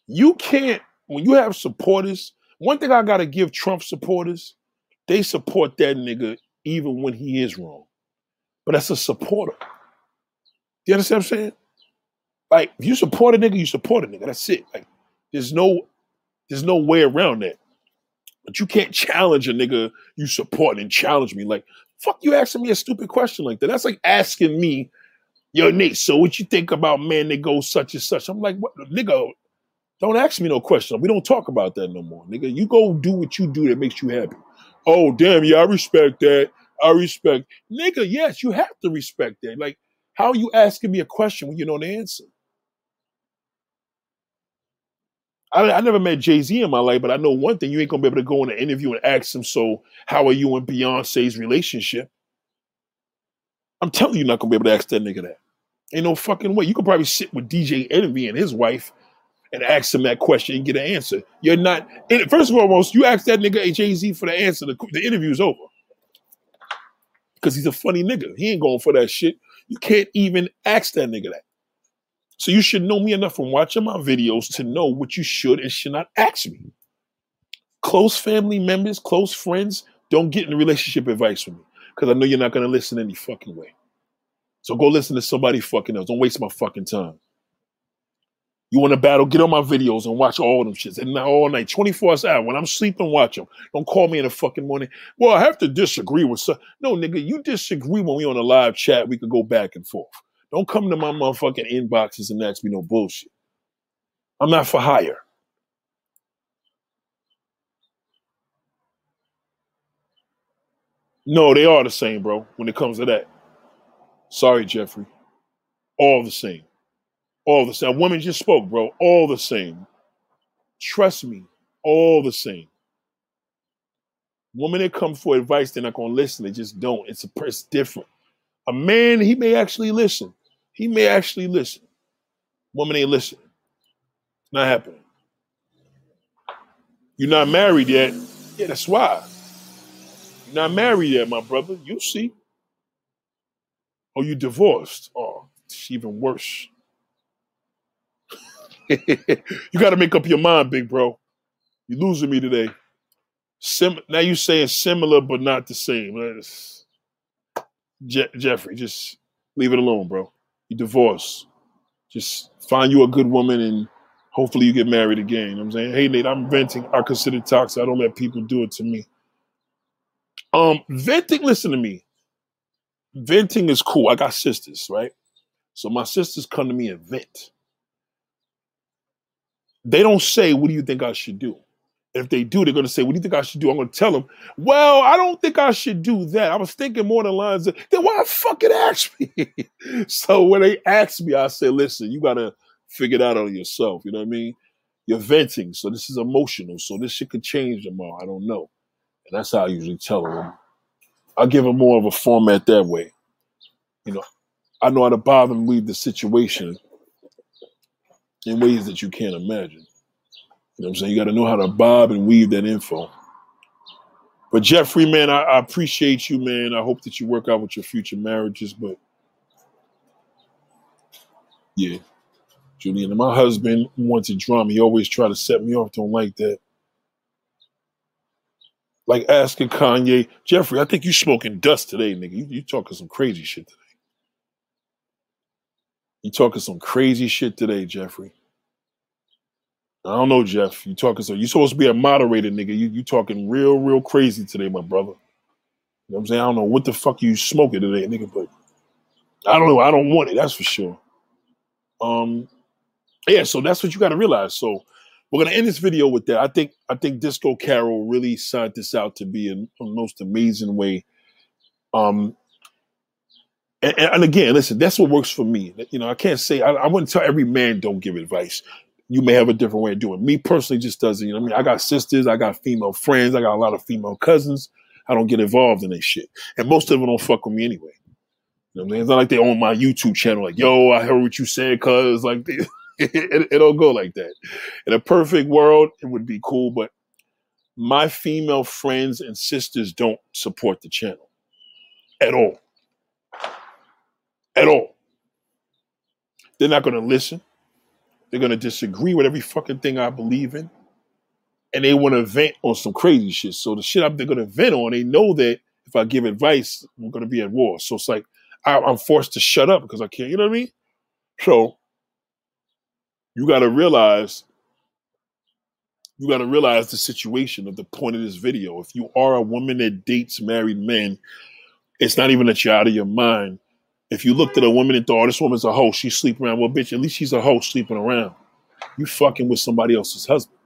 you can't when you have supporters. One thing I gotta give Trump supporters, they support that nigga even when he is wrong. But that's a supporter. You understand what I'm saying? Like, if you support a nigga, you support a nigga. That's it. Like, there's no, there's no way around that. But you can't challenge a nigga you support and challenge me. Like, fuck you asking me a stupid question like that. That's like asking me, yo, Nate, so what you think about man that goes such and such? I'm like, what nigga, don't ask me no question. We don't talk about that no more. Nigga, you go do what you do that makes you happy. Oh, damn, yeah, I respect that. I respect. Nigga, yes, you have to respect that. Like, how are you asking me a question when you don't answer? I, I never met Jay Z in my life, but I know one thing: you ain't gonna be able to go in an interview and ask him, "So, how are you and Beyonce's relationship?" I'm telling you, you're not gonna be able to ask that nigga that. Ain't no fucking way. You could probably sit with DJ Envy and his wife and ask him that question and get an answer. You're not. First of all, most you ask that nigga Jay Z for the answer, the, the interview's over. Because he's a funny nigga. He ain't going for that shit. You can't even ask that nigga that. So you should know me enough from watching my videos to know what you should and should not ask me. Close family members, close friends, don't get in relationship advice with me because I know you're not going to listen any fucking way. So go listen to somebody fucking else. Don't waste my fucking time. You want to battle? Get on my videos and watch all them shits. And all night, 24 hours. When I'm sleeping, watch them. Don't call me in the fucking morning. Well, I have to disagree with some. No, nigga, you disagree when we on a live chat. We could go back and forth. Don't come to my motherfucking inboxes and ask me no bullshit. I'm not for hire. No, they are the same, bro, when it comes to that. Sorry, Jeffrey. All the same. All the same. Women just spoke, bro. All the same. Trust me, all the same. Women that come for advice, they're not gonna listen. They just don't. It's a it's different. A man, he may actually listen. He may actually listen. Woman ain't listening. It's not happening. You're not married yet. Yeah, that's why. You're not married yet, my brother. You'll see. Oh, you divorced. Oh, it's even worse. You got to make up your mind, big bro. You're losing me today. Sim- now you saying similar but not the same. Je- Jeffrey, just leave it alone, bro you divorce. Just find you a good woman and hopefully you get married again. I'm saying, hey Nate, I'm venting. I consider toxic. I don't let people do it to me. Um, venting, listen to me. Venting is cool. I got sisters, right? So my sisters come to me and vent. They don't say, What do you think I should do? if they do, they're going to say, What do you think I should do? I'm going to tell them, Well, I don't think I should do that. I was thinking more than lines of, then why fucking ask me? *laughs* so when they ask me, I say, Listen, you got to figure it out on yourself. You know what I mean? You're venting. So this is emotional. So this shit could change tomorrow. I don't know. And that's how I usually tell them. I give them more of a format that way. You know, I know how to bother and leave the situation in ways that you can't imagine. You know what I'm saying? You got to know how to bob and weave that info. But Jeffrey, man, I, I, appreciate you, man. I hope that you work out with your future marriages. But yeah, Julian, and my husband wanted drama. He always try to set me off. Don't like that. Like asking Kanye, Jeffrey, I think you smoking dust today, nigga. You, you talking some crazy shit today. You talking some crazy shit today, Jeffrey. I don't know, Jeff. You talking so you supposed to be a moderator, nigga. You you talking real, real crazy today, my brother. You know what I'm saying? I don't know what the fuck you smoking today, nigga, but I don't know. I don't want it, that's for sure. Um yeah, so that's what you gotta realize. So we're gonna end this video with that. I think I think Disco Carol really signed this out to be a, a most amazing way Um, and, and, again, listen, that's what works for me. You know, I can't say I, I, wouldn't tell every man don't give advice. You may have a different way of doing. It. Me personally, just doesn't. You know, I mean, I got sisters, I got female friends, I got a lot of female cousins. I don't get involved in this shit, and most of them don't fuck with me anyway. You know what I mean? It's not like they own my YouTube channel. Like, yo, I heard what you said, cuz like they, *laughs* it, it don't go like that. In a perfect world, it would be cool, but my female friends and sisters don't support the channel at all at all. They're not going to listen. They're going to disagree with every fucking thing I believe in. And they want to vent on some crazy shit. So the shit I'm, they're going to vent on, they know that if I give advice, I'm going to be at war. So it's like I, I'm forced to shut up because I can't, you know what I mean? So you got to realize you got to realize the situation of the point of this video. If you are a woman that dates married men, it's not even that you're out of your mind. If you looked at a woman and thought, oh, this woman's a hoe, she's sleeping around. Well, bitch, at least she's a hoe sleeping around. You fucking with somebody else's husband.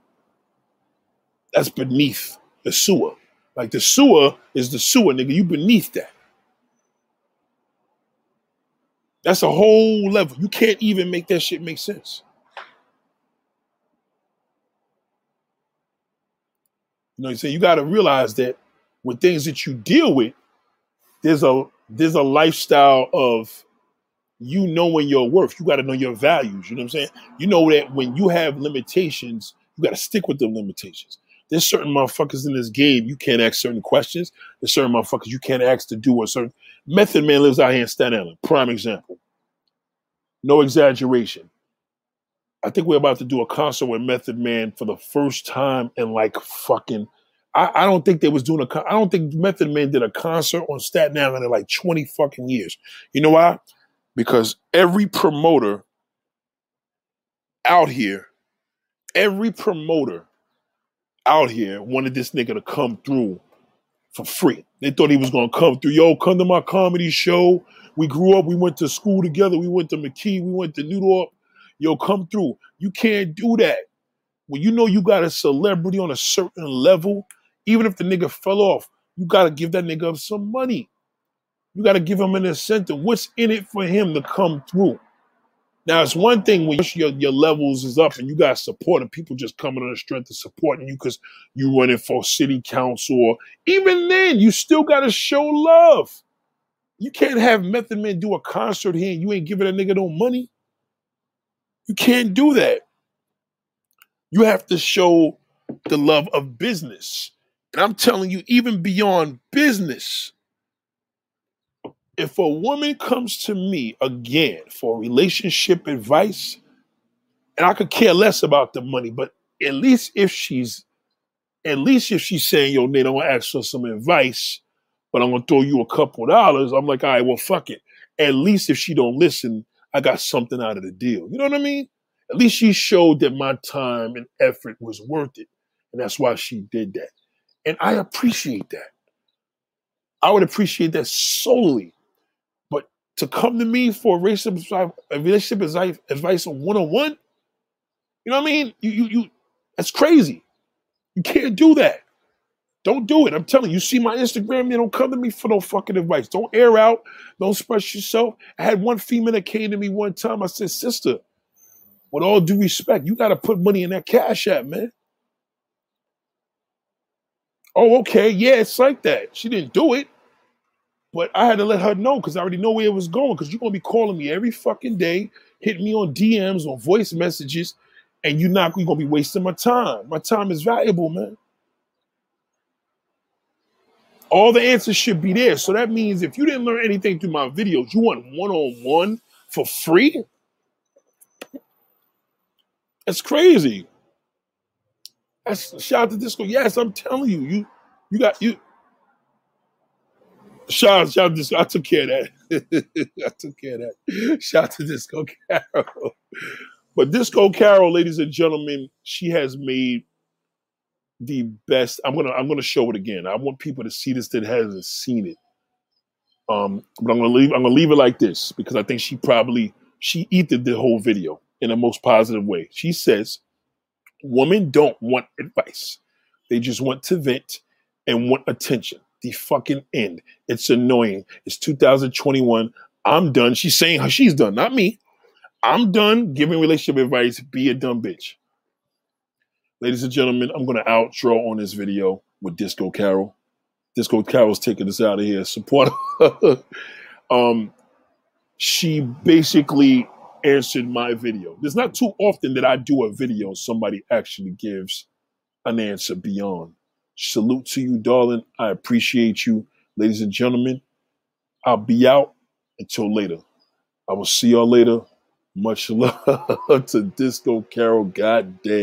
That's beneath the sewer. Like the sewer is the sewer, nigga. You beneath that. That's a whole level. You can't even make that shit make sense. You know, you I'm you got to realize that with things that you deal with, there's a there's a lifestyle of you knowing your worth. You got to know your values. You know what I'm saying? You know that when you have limitations, you got to stick with the limitations. There's certain motherfuckers in this game you can't ask certain questions. There's certain motherfuckers you can't ask to do a certain. Method Man lives out here in Staten Island. Prime example. No exaggeration. I think we're about to do a concert with Method Man for the first time in like fucking I, I, don't think they was doing a. I don't think Method Man did a concert on Staten Island in like twenty fucking years. You know why? Because every promoter out here, every promoter out here wanted this nigga to come through for free. They thought he was gonna come through. Yo, come to my comedy show. We grew up. We went to school together. We went to McKee. We went to New York. Yo, come through. You can't do that. When you know you got a celebrity on a certain level, even if the nigga fell off, you gotta give that nigga some money. You gotta give him an incentive. What's in it for him to come through? Now it's one thing when your, your levels is up and you got support and people just coming on the strength of supporting you because you running for city council or even then you still gotta show love. You can't have Method Man do a concert here and you ain't giving a nigga no money. You can't do that. You have to show the love of business. And I'm telling you, even beyond business, if a woman comes to me again for relationship advice, and I could care less about the money, but at least if she's, at least if she's saying, yo, Nate, I'm gonna ask for some advice, but I'm gonna throw you a couple dollars, I'm like, all right, well, fuck it. At least if she don't listen, I got something out of the deal. You know what I mean? At least she showed that my time and effort was worth it. And that's why she did that. And I appreciate that. I would appreciate that solely. But to come to me for relationship a relationship advice, advice on one on one, you know what I mean? You, you, you, that's crazy. You can't do that. Don't do it. I'm telling you, you see my Instagram, you don't come to me for no fucking advice. Don't air out. Don't express yourself. I had one female that came to me one time. I said, sister, with all due respect, you got to put money in that cash app, man. Oh, okay, yeah, it's like that. She didn't do it, but I had to let her know because I already know where it was going. Because you're gonna be calling me every fucking day, hitting me on DMs or voice messages, and you're not you're gonna be wasting my time. My time is valuable, man. All the answers should be there. So that means if you didn't learn anything through my videos, you want one on one for free? That's crazy. That's shout out to Disco. Yes, I'm telling you, you you got you. Shout out, shout out to Disco. I took care of that. *laughs* I took care of that. Shout out to Disco Carol. But Disco Carol, ladies and gentlemen, she has made the best. I'm gonna I'm gonna show it again. I want people to see this that hasn't seen it. Um, but I'm gonna leave I'm gonna leave it like this because I think she probably she eated the whole video in the most positive way. She says Women don't want advice. They just want to vent and want attention. the fucking end. It's annoying. It's 2021. I'm done. She's saying how she's done, not me. I'm done giving relationship advice. Be a dumb bitch. Ladies and gentlemen, I'm going to outro on this video with Disco Carol. Disco Carol's taking us out of here. Support her. *laughs* um, she basically answered my video. There's not too often that I do a video somebody actually gives an answer beyond. Salute to you, darling. I appreciate you. Ladies and gentlemen, I'll be out until later. I will see y'all later. Much *laughs* love to Disco Carol. God damn.